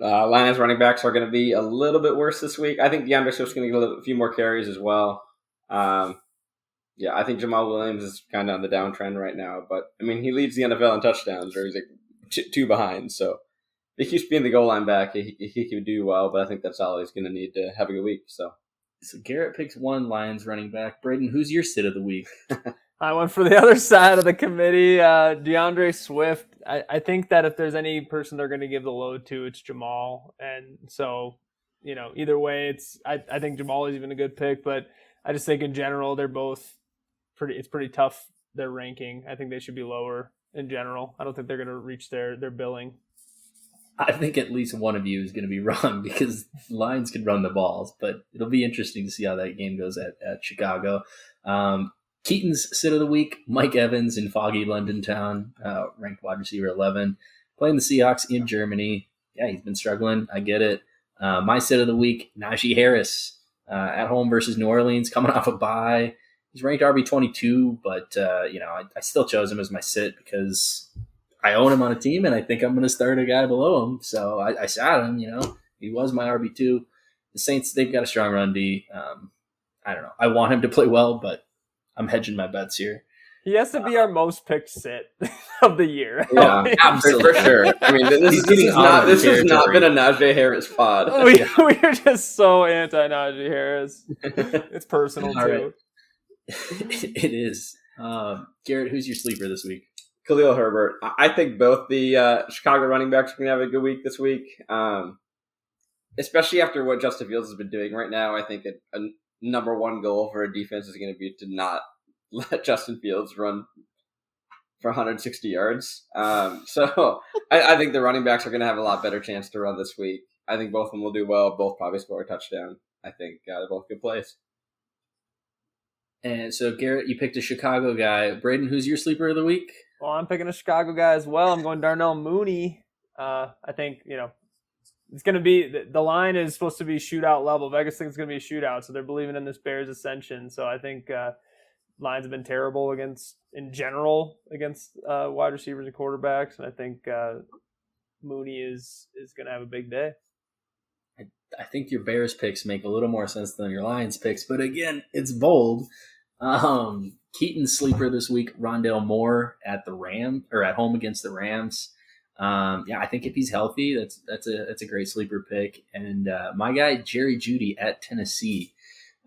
Speaker 2: uh, Lions running backs are going to be a little bit worse this week. I think D'Andre Swift's going to get a, little, a few more carries as well. Um, yeah, I think Jamaal Williams is kind of on the downtrend right now. But I mean, he leads the NFL in touchdowns, or he's like t- two behind. So if he keeps being the goal line back, he, he can do well. But I think that's all he's going to need to have a good week. So
Speaker 1: So Garret picks one Lions running back. Braydon, who's your sit of the week?
Speaker 3: I went for the other side of the committee. Uh, D'Andre Swift. I, I think that if there's any person they're going to give the load to, it's Jamaal. And so, you know, either way, it's I, I think Jamaal is even a good pick, but I just think in general they're both pretty. It's pretty tough their ranking. I think they should be lower in general. I don't think they're going to reach their their billing.
Speaker 1: I think at least one of you is going to be wrong because Lions can run the balls, but it'll be interesting to see how that game goes at, at Chicago. Um, Keaton's sit of the week, Mike Evans in foggy London town, uh, ranked wide receiver 11, playing the Seahawks in Germany. Yeah, he's been struggling. I get it. Uh, my sit of the week, Najee Harris uh, at home versus New Orleans, coming off a bye. He's ranked RB 22, but, uh, you know, I, I still chose him as my sit because I own him on a team, and I think I'm going to start a guy below him. So I, I sat him. You know, he was my RB two. The Saints they've got a strong run D. Um, I don't know. I want him to play well, but I'm hedging my bets here.
Speaker 3: He has to be our most picked sit of the year.
Speaker 2: yeah, for,
Speaker 1: absolutely.
Speaker 2: for sure. I mean, this,
Speaker 1: He's
Speaker 2: this is not this has not been a Najee Harris pod.
Speaker 3: we, we're just so anti Najee Harris. It's personal too.
Speaker 1: right. it is. Um, Garret, who's your sleeper this week?
Speaker 2: Khalil Herbert. I I think both the uh, Chicago running backs are going to have a good week this week, um, especially after what Justin Fields has been doing right now. I think a, a number one goal for a defense is going to be to not let Justin Fields run for 160 yards. Um, so I, I think the running backs are going to have a lot better chance to run this week. I think both of them will do well. Both probably score a touchdown. I think uh, they're both good plays.
Speaker 1: And so Garret, you picked a Chicago guy. Braydon, who's your sleeper of the week?
Speaker 3: Well, I'm picking a Chicago guy as well. I'm going Darnell Mooney. Uh, I think you know it's going to be the, line is supposed to be shootout level. Vegas thinks it's going to be a shootout, so they're believing in this Bears ascension. So I think uh, Lions have been terrible against in general against uh, wide receivers and quarterbacks, and I think uh, Mooney is is going to have a big day.
Speaker 1: I think your Bears picks make a little more sense than your Lions picks, but again, it's bold. Um, Keaton's sleeper this week, Rondale Moore at the Ram or at home against the Rams. Um, yeah, I think if he's healthy, that's that's a that's a great sleeper pick. And uh, my guy Jerry Jeudy at Tennessee.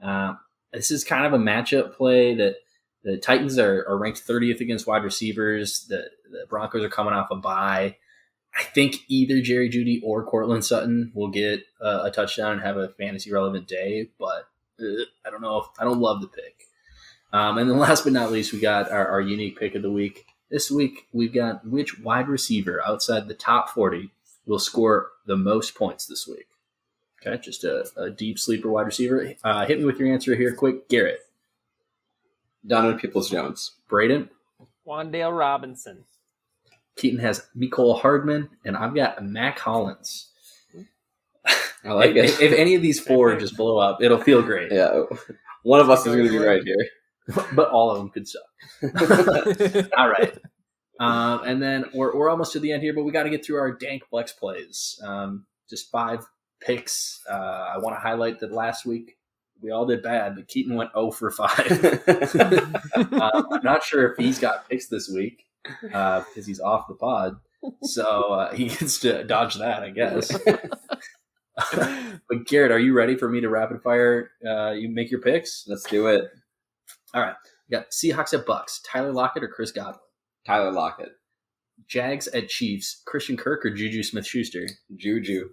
Speaker 1: Uh, this is kind of a matchup play that the Titans are, are ranked 30th against wide receivers. The, the Broncos are coming off a bye. I think either Jerry Jeudy or Courtland Sutton will get a, a touchdown and have a fantasy relevant day, but uh, I don't know if I don't love the pick. Um, and then last but not least, we got our, our unique pick of the week. This week, we've got which wide receiver outside the top 40 will score the most points this week. Okay, just a, a deep sleeper wide receiver. Uh, hit me with your answer here, quick. Garret,
Speaker 2: Donovan Peoples Jones.
Speaker 1: Braydon,
Speaker 3: Wan'Dale Robinson.
Speaker 1: Keaton has Mecole Hardman, and I've got Mac Hollins.
Speaker 2: I like
Speaker 1: if,
Speaker 2: it.
Speaker 1: if any of these four just blow up, it'll feel great.
Speaker 2: yeah, one of us is going to be right here.
Speaker 1: but all of them could suck. all right. Um, and then we're, we're almost to the end here, but we got to get through our dank flex plays. Um, just five picks. Uh, I want to highlight that last week we all did bad, but Keaton went 0 for 5. uh, I'm not sure if he's got picks this week uh, because he's off the pod. So uh, he gets to dodge that, I guess. but Garret, are you ready for me to rapid fire? Uh, you make your picks.
Speaker 2: Let's do it.
Speaker 1: All right. We got Seahawks at Bucs. Tyler Lockett or Chris Godwin.
Speaker 2: Tyler Lockett,
Speaker 1: Jags at Chiefs. Christian Kirk or Juju Smith Schuster.
Speaker 2: Juju,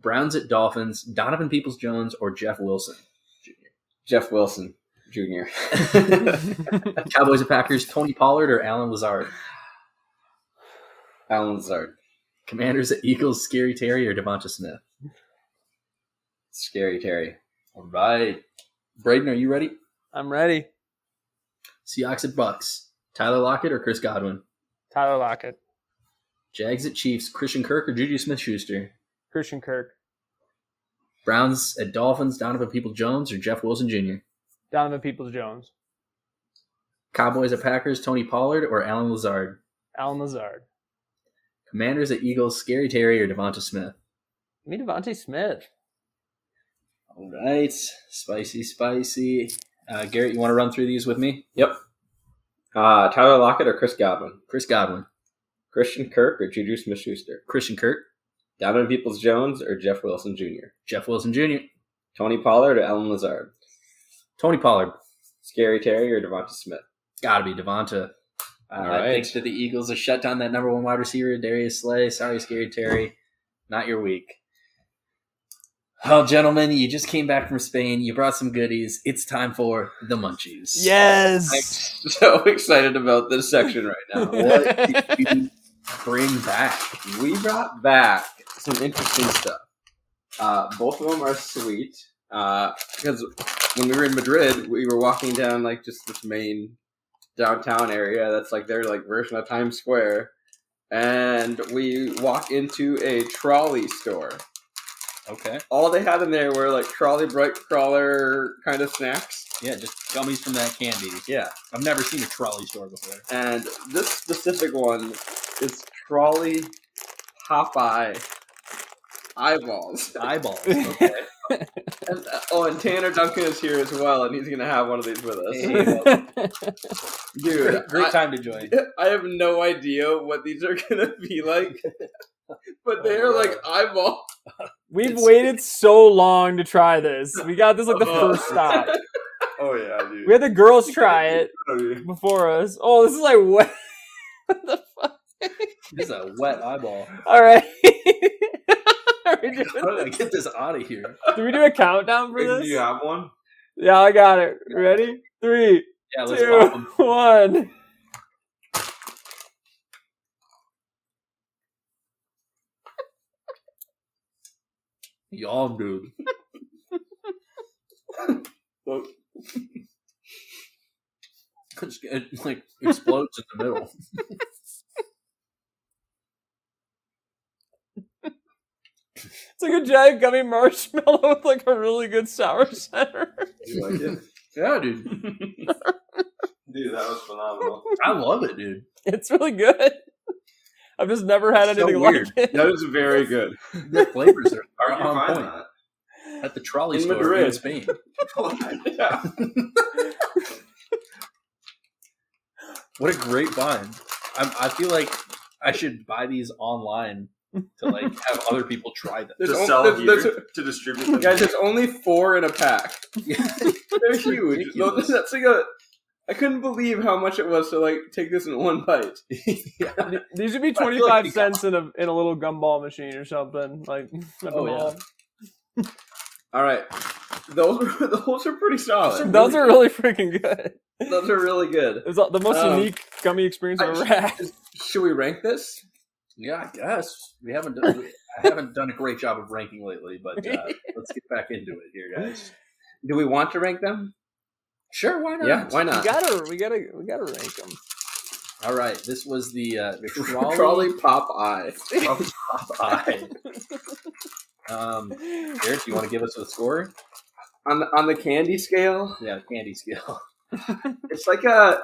Speaker 1: Browns at Dolphins. Donovan Peoples Jones or Jeff Wilson. Jr.
Speaker 2: Jeff Wilson Jr.
Speaker 1: Cowboys at Packers. Tony Pollard or Allen Lazard.
Speaker 2: Allen Lazard,
Speaker 1: Commanders at Eagles. Scary Terry or DeVonta Smith.
Speaker 2: Scary Terry,
Speaker 1: All right. Braydon, are you ready?
Speaker 3: I'm ready.
Speaker 1: Seahawks at Bucs. Tyler Lockett or Chris Godwin.
Speaker 3: Tyler Lockett.
Speaker 1: Jags at Chiefs. Christian Kirk or Juju Smith Schuster.
Speaker 3: Christian Kirk.
Speaker 1: Browns at Dolphins. Donovan Peoples Jones or Jeff Wilson Jr.
Speaker 3: Donovan Peoples Jones.
Speaker 1: Cowboys at Packers. Tony Pollard or Allen Lazard.
Speaker 3: Allen Lazard.
Speaker 1: Commanders at Eagles, Scary Terry or DeVonta Smith.
Speaker 3: Me DeVonta Smith.
Speaker 1: All right, spicy, spicy. Uh, Garret, you want to run through these with me?
Speaker 2: Yep. Uh, Tyler Lockett or Chris Godwin,
Speaker 1: Chris Godwin,
Speaker 2: Christian Kirk or Juju Smith Schuster,
Speaker 1: Christian Kirk,
Speaker 2: Donovan Peoples Jones or Jeff Wilson Jr.,
Speaker 1: Jeff Wilson Jr.,
Speaker 2: Tony Pollard or Allen Lazard,
Speaker 1: Tony Pollard.
Speaker 2: Scary Terry or DeVonta Smith.
Speaker 1: Got to be DeVonta. Uh,
Speaker 2: All right.
Speaker 1: Thanks to the Eagles to shut down that number one wide receiver, Darius Slay. Sorry, Scary Terry. Not your week. Well, gentlemen, you just came back from Spain. You brought some goodies. It's time for the munchies.
Speaker 3: Yes.
Speaker 2: I'm so excited about this section right now.
Speaker 1: What did you bring back?
Speaker 2: we brought back some interesting stuff. Uh, both of them are sweet uh, because when we were in Madrid, we were walking down like just this main downtown area that's like their like version of Times Square, and we walk into a Trolli store.
Speaker 1: Okay.
Speaker 2: All they had in there were like Trolli Brite Crawler kind of snacks.
Speaker 1: Yeah, just gummies from that candy.
Speaker 2: Yeah,
Speaker 1: I've never seen a Trolli store before.
Speaker 2: and this specific one is Trolli Popeye eyeballs.
Speaker 1: Eyeballs. Okay.
Speaker 2: And, oh, and Tanner Duncan is here as well, and he's gonna have one of these with us. Dude,
Speaker 1: great, great time to join.
Speaker 2: I, I have no idea what these are gonna be like, but they
Speaker 1: Oh,
Speaker 2: are like eyeball.
Speaker 3: We've
Speaker 1: It's-
Speaker 3: waited so long to try this. We got this like the
Speaker 2: Oh.
Speaker 3: first stop.
Speaker 2: Oh yeah, dude.
Speaker 3: We had the girls try it oh, before us. Oh, this is like what? what the fuck?
Speaker 1: This is a wet eyeball.
Speaker 3: All right. Are we doing-
Speaker 1: How did I get this out of here?
Speaker 3: do we do a countdown for
Speaker 2: Do
Speaker 3: this?
Speaker 2: you have one?
Speaker 3: Yeah, I got it. Ready? Three,
Speaker 1: Yeah, let's pop
Speaker 3: two,
Speaker 1: 'em.
Speaker 3: one.
Speaker 1: Y'all, dude. It's- it like explodes in the middle.
Speaker 3: It's like a giant gummy marshmallow with like a really good sour center.
Speaker 2: You like it?
Speaker 1: Yeah, dude.
Speaker 2: Dude, that was phenomenal.
Speaker 1: I love it, dude.
Speaker 3: It's really good. I've just never had
Speaker 1: So
Speaker 3: anything
Speaker 1: weird.
Speaker 3: like it.
Speaker 2: That is very good.
Speaker 1: The flavors are, are on point. At the Trolli
Speaker 2: In
Speaker 1: store
Speaker 2: Madrid.
Speaker 1: in Spain.
Speaker 2: yeah.
Speaker 1: What a great find. I, I feel like I should buy these online to like have other people try them.
Speaker 2: There's
Speaker 5: to
Speaker 2: on-
Speaker 5: sell
Speaker 2: there's-
Speaker 5: here
Speaker 2: there's-
Speaker 5: to distribute them.
Speaker 2: Guys, there's only four in a pack. They're huge. That's like a. I couldn't believe how much it was to like take this in one bite.
Speaker 3: These would be twenty five
Speaker 1: like
Speaker 3: five
Speaker 1: we
Speaker 3: cents in a in a little gumball machine or something like.
Speaker 1: Oh, yeah.
Speaker 2: All right, those are those are pretty solid.
Speaker 3: Those are really freaking good.
Speaker 2: Those are really good.
Speaker 3: It's the most
Speaker 2: Um,
Speaker 3: unique gummy experience I've
Speaker 2: I-
Speaker 3: ever had.
Speaker 2: Should we rank this?
Speaker 1: Yeah, I guess we haven't done. I haven't done a great job of ranking lately, but uh, let's get back into it here, guys.
Speaker 2: Do we want to rank them?
Speaker 1: Sure, why not?
Speaker 2: Yeah, why not?
Speaker 3: We
Speaker 2: not?
Speaker 3: gotta, we gotta, we gotta rank them.
Speaker 1: All right, this was the uh, the Trolli,
Speaker 2: Trolli pop eye.
Speaker 1: pop eye. Um, Eric, do you want to give us a score?
Speaker 2: On the on the candy scale,
Speaker 1: Yeah, candy scale.
Speaker 2: it's like a.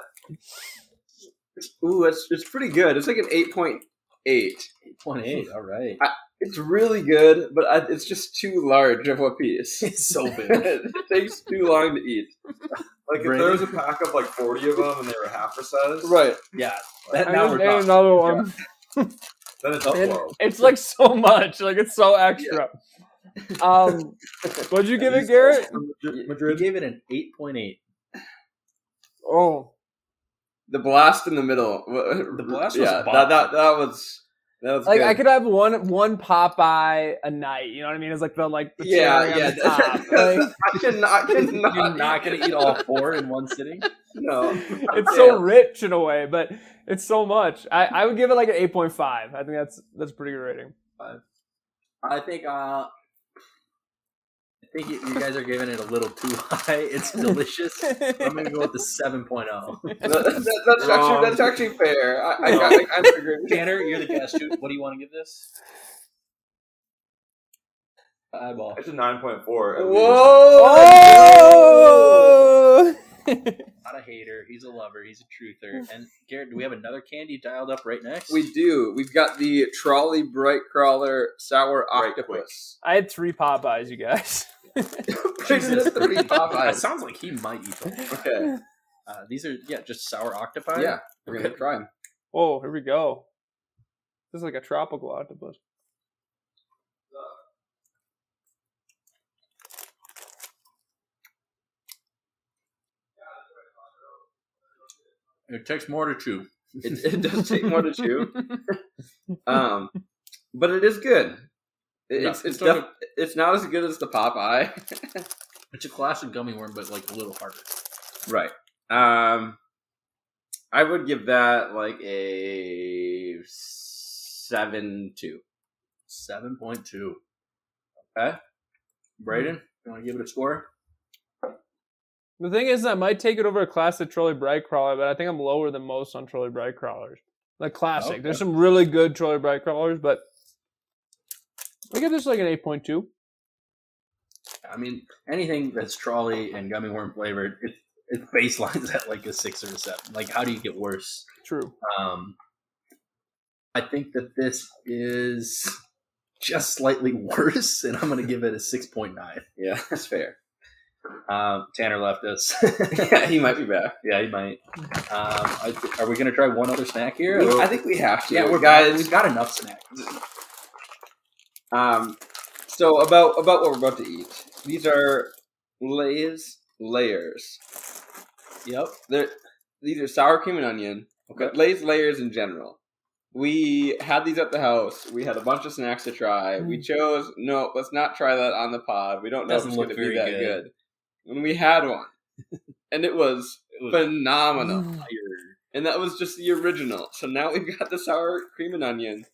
Speaker 2: It's, ooh, it's it's pretty good. It's like an eight point eight.
Speaker 1: Eight point eight. All right.
Speaker 2: It's really good, but I, it's just too large of a piece.
Speaker 1: It's so big.
Speaker 2: it takes too long to eat.
Speaker 5: Like if
Speaker 1: Brady?
Speaker 5: there was a pack of like forty of them and they were half the size,
Speaker 2: Right.
Speaker 1: Yeah.
Speaker 3: I
Speaker 1: That, now we're
Speaker 3: ate
Speaker 1: talking.
Speaker 3: another one.
Speaker 5: then it's
Speaker 3: And
Speaker 5: upload.
Speaker 3: it's like so much, like it's so extra. Um, what'd you give it, Garret?
Speaker 1: We
Speaker 5: Madrid.
Speaker 1: gave it an eight point eight.
Speaker 3: Oh,
Speaker 2: The blast in the middle.
Speaker 1: The blast was
Speaker 2: yeah, that, that that that was
Speaker 3: like
Speaker 2: good.
Speaker 3: I could have one one Popeye a night. You know what I mean? It's like the like the
Speaker 2: yeah, yeah.
Speaker 3: the. Like,
Speaker 2: I cannot, I cannot.
Speaker 1: You're not to eat all four in one sitting.
Speaker 2: No,
Speaker 3: it's so rich in a way, but it's so much. I, I would give it like an eight point five. I think that's that's a pretty good rating.
Speaker 1: I think. uh think you, you guys are giving it a little too high. It's delicious. I'm going to go with the oh. 7.0.
Speaker 2: That- that- that's actually um, that's actually fair. I, I, got, I, I'm agreeing.
Speaker 1: Tanner, you're the guest. Who- What do you want to give this? Eyeball.
Speaker 5: It's a nine point four.
Speaker 3: oh!
Speaker 1: Not a hater. He's a lover. He's a truther. And Garret, do we have another candy dialed up right next?
Speaker 2: We do. We've got the Trolli Brite Crawler sour
Speaker 5: Right
Speaker 2: octopus.
Speaker 3: I had three Popeyes, you guys.
Speaker 2: Jesus, three
Speaker 1: That
Speaker 2: Popeyes.
Speaker 1: sounds like he might eat them.
Speaker 2: Okay.
Speaker 1: Uh, these are yeah, just sour octopi.
Speaker 2: Yeah, we're gonna try them.
Speaker 3: Oh, here we go. This is like a tropical octopus.
Speaker 1: It takes more to chew.
Speaker 2: It, it does take more to chew, um, but it is good. It-
Speaker 1: Yeah,
Speaker 2: It's it's
Speaker 1: it's like
Speaker 2: def- it's not as good as the Popeye.
Speaker 1: It's a classic gummy worm, but like a little harder.
Speaker 2: right. Um, I would give that like a seven two.
Speaker 1: Seven point two. Okay, Braydon, you want to give it a score?
Speaker 3: The thing is, I might take it over a classic Trolli Brite Crawler, but I think I'm lower than most on Trolli Brite Crawlers. Like classic,
Speaker 1: Okay.
Speaker 3: there's some really good Trolli Brite Crawlers, but I give this like an eight point two.
Speaker 1: I mean, anything that's Trolli and gummy worm flavored, it it baselines at like a six or a seven. Like, how do you get worse?
Speaker 3: True.
Speaker 1: Um, I think that this is just slightly worse, and I'm going to give it a six point nine.
Speaker 2: Yeah, that's fair.
Speaker 1: Um, Tanner left us.
Speaker 2: yeah, he might be back.
Speaker 1: yeah, he might. Um, I th- are we going to try one other snack here?
Speaker 2: We- I think we have to.
Speaker 1: yeah, we're
Speaker 2: guys.
Speaker 1: We've got enough snacks.
Speaker 2: Um, so about about what we're about to eat. These are Lay's layers.
Speaker 1: Yep.
Speaker 2: They're these are sour cream and onion.
Speaker 1: Okay.
Speaker 2: Lay's layers in general. We had these at the house. We had a bunch of snacks to try. We chose no, let's not try that on the pod. We don't know if
Speaker 1: Doesn't
Speaker 2: it's going to be that
Speaker 1: good.
Speaker 2: good. When we had one, and it was
Speaker 1: It was
Speaker 2: phenomenal.
Speaker 1: fire.
Speaker 2: And that was just the original. So now we've got the sour cream and onion.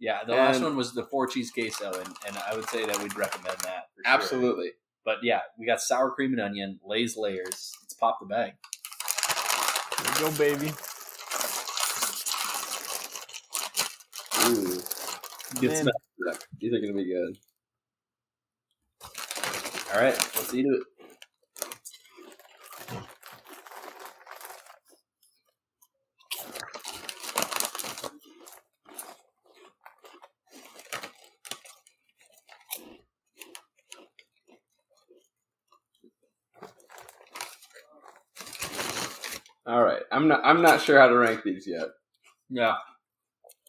Speaker 1: Yeah, the last one was the four cheese queso, and, and I would say that we'd recommend that. For sure.
Speaker 2: Absolutely.
Speaker 1: But yeah, we got sour cream and onion, Lay's layers. Let's pop the bag.
Speaker 3: There you go, baby.
Speaker 2: Ooh,
Speaker 1: Good
Speaker 3: Man.
Speaker 1: stuff.
Speaker 2: yeah, these are going to be good.
Speaker 1: All right, let's eat it.
Speaker 2: All right, I'm not. Sure how to rank these yet.
Speaker 1: Yeah,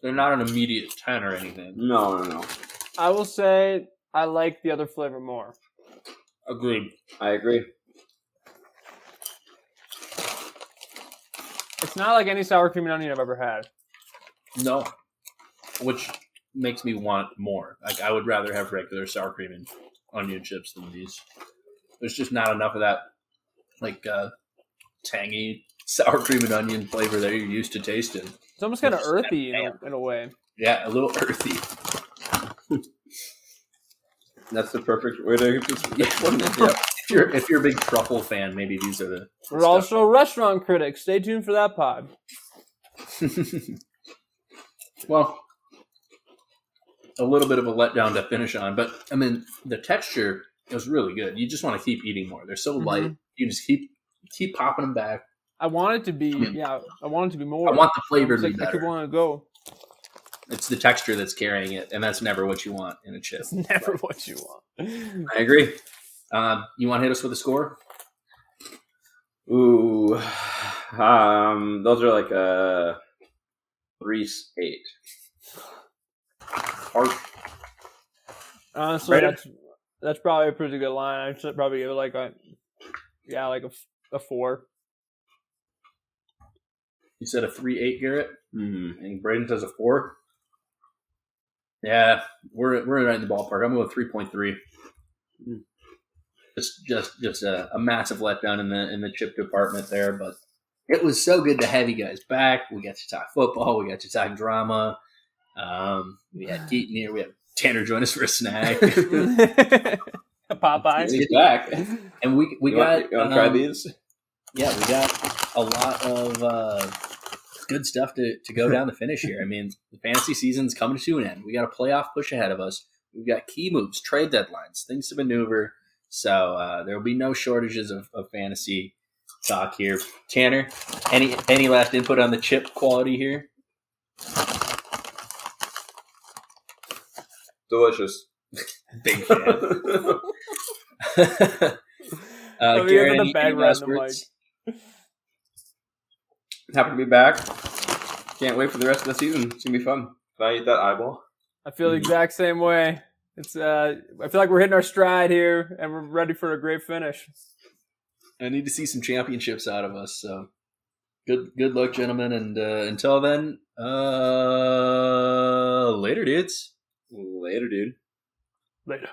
Speaker 1: They're not an immediate ten or anything.
Speaker 2: No, no, no.
Speaker 3: I will say I like the other flavor more.
Speaker 1: Agreed.
Speaker 2: I agree.
Speaker 3: It's not like any sour cream and onion I've ever had.
Speaker 1: No, which makes me want more. Like I would rather have regular sour cream and onion chips than these. There's just not enough of that, like uh, tangy sour cream and onion flavor that you're used to tasting.
Speaker 3: It's almost kind of earthy in a, in a way.
Speaker 1: Yeah, a little earthy.
Speaker 2: That's the perfect way to just.
Speaker 1: Yeah. yeah. If you're if you're a big truffle fan, maybe these are the.
Speaker 3: We're also restaurant critics. Stay tuned for that pod.
Speaker 1: well, a little bit of a letdown to finish on, but I mean the texture was really good. You just want to keep eating more. They're so mm-hmm. light. You just keep keep popping them back.
Speaker 3: I want it to be,
Speaker 1: mean,
Speaker 3: yeah, I want it to be more.
Speaker 1: I want the flavor to be
Speaker 3: like, I
Speaker 1: better.
Speaker 3: wanting to go.
Speaker 1: It's the texture that's carrying it, and that's never what you want in a chip.
Speaker 3: It's never what you want.
Speaker 1: I agree. Um, you want to hit us with a score?
Speaker 2: Ooh, um, those are like a three eight.
Speaker 1: Heart.
Speaker 3: Honestly,
Speaker 1: Rated?
Speaker 3: that's that's probably a pretty good line. I should probably give it like a, yeah, like a, a four.
Speaker 1: You said a three eight, Garret,
Speaker 2: Mm-hmm.
Speaker 1: and Braydon says a four. Yeah, we're we're right in the ballpark. I'm going three point three. Just just just a, a massive letdown in the in the chip department there, but it was so good to have you guys back. We got to talk football. We got to talk drama. Um, we had Keaton here. We had Tanner join us for a snack,
Speaker 3: Popeyes.
Speaker 2: He's back.
Speaker 1: and we we
Speaker 2: you
Speaker 1: got
Speaker 2: want, you want to try
Speaker 1: um,
Speaker 2: these?
Speaker 1: yeah, we got a lot of uh, good stuff to, to go down the finish here. I mean, the fantasy season's coming to an end. We got a playoff push ahead of us. We've got key moves, trade deadlines, things to maneuver. So uh, there will be no shortages of, of fantasy talk here. Tanner, any any last input on the chip quality here?
Speaker 5: Delicious.
Speaker 1: Big fan. uh,
Speaker 3: Let me
Speaker 1: Garret,
Speaker 3: get the
Speaker 1: any, any last
Speaker 3: in the
Speaker 1: words?
Speaker 2: Happy to be back. Can't wait for the rest of the season. It's gonna be fun.
Speaker 5: Can I eat that eyeball?
Speaker 3: I feel the exact same way. It's uh, I feel like we're hitting our stride here, and we're ready for a great finish.
Speaker 1: I need to see some championships out of us. So good good luck, gentlemen, and uh, until then, uh, later, dudes.
Speaker 2: Later, dude.
Speaker 3: Later.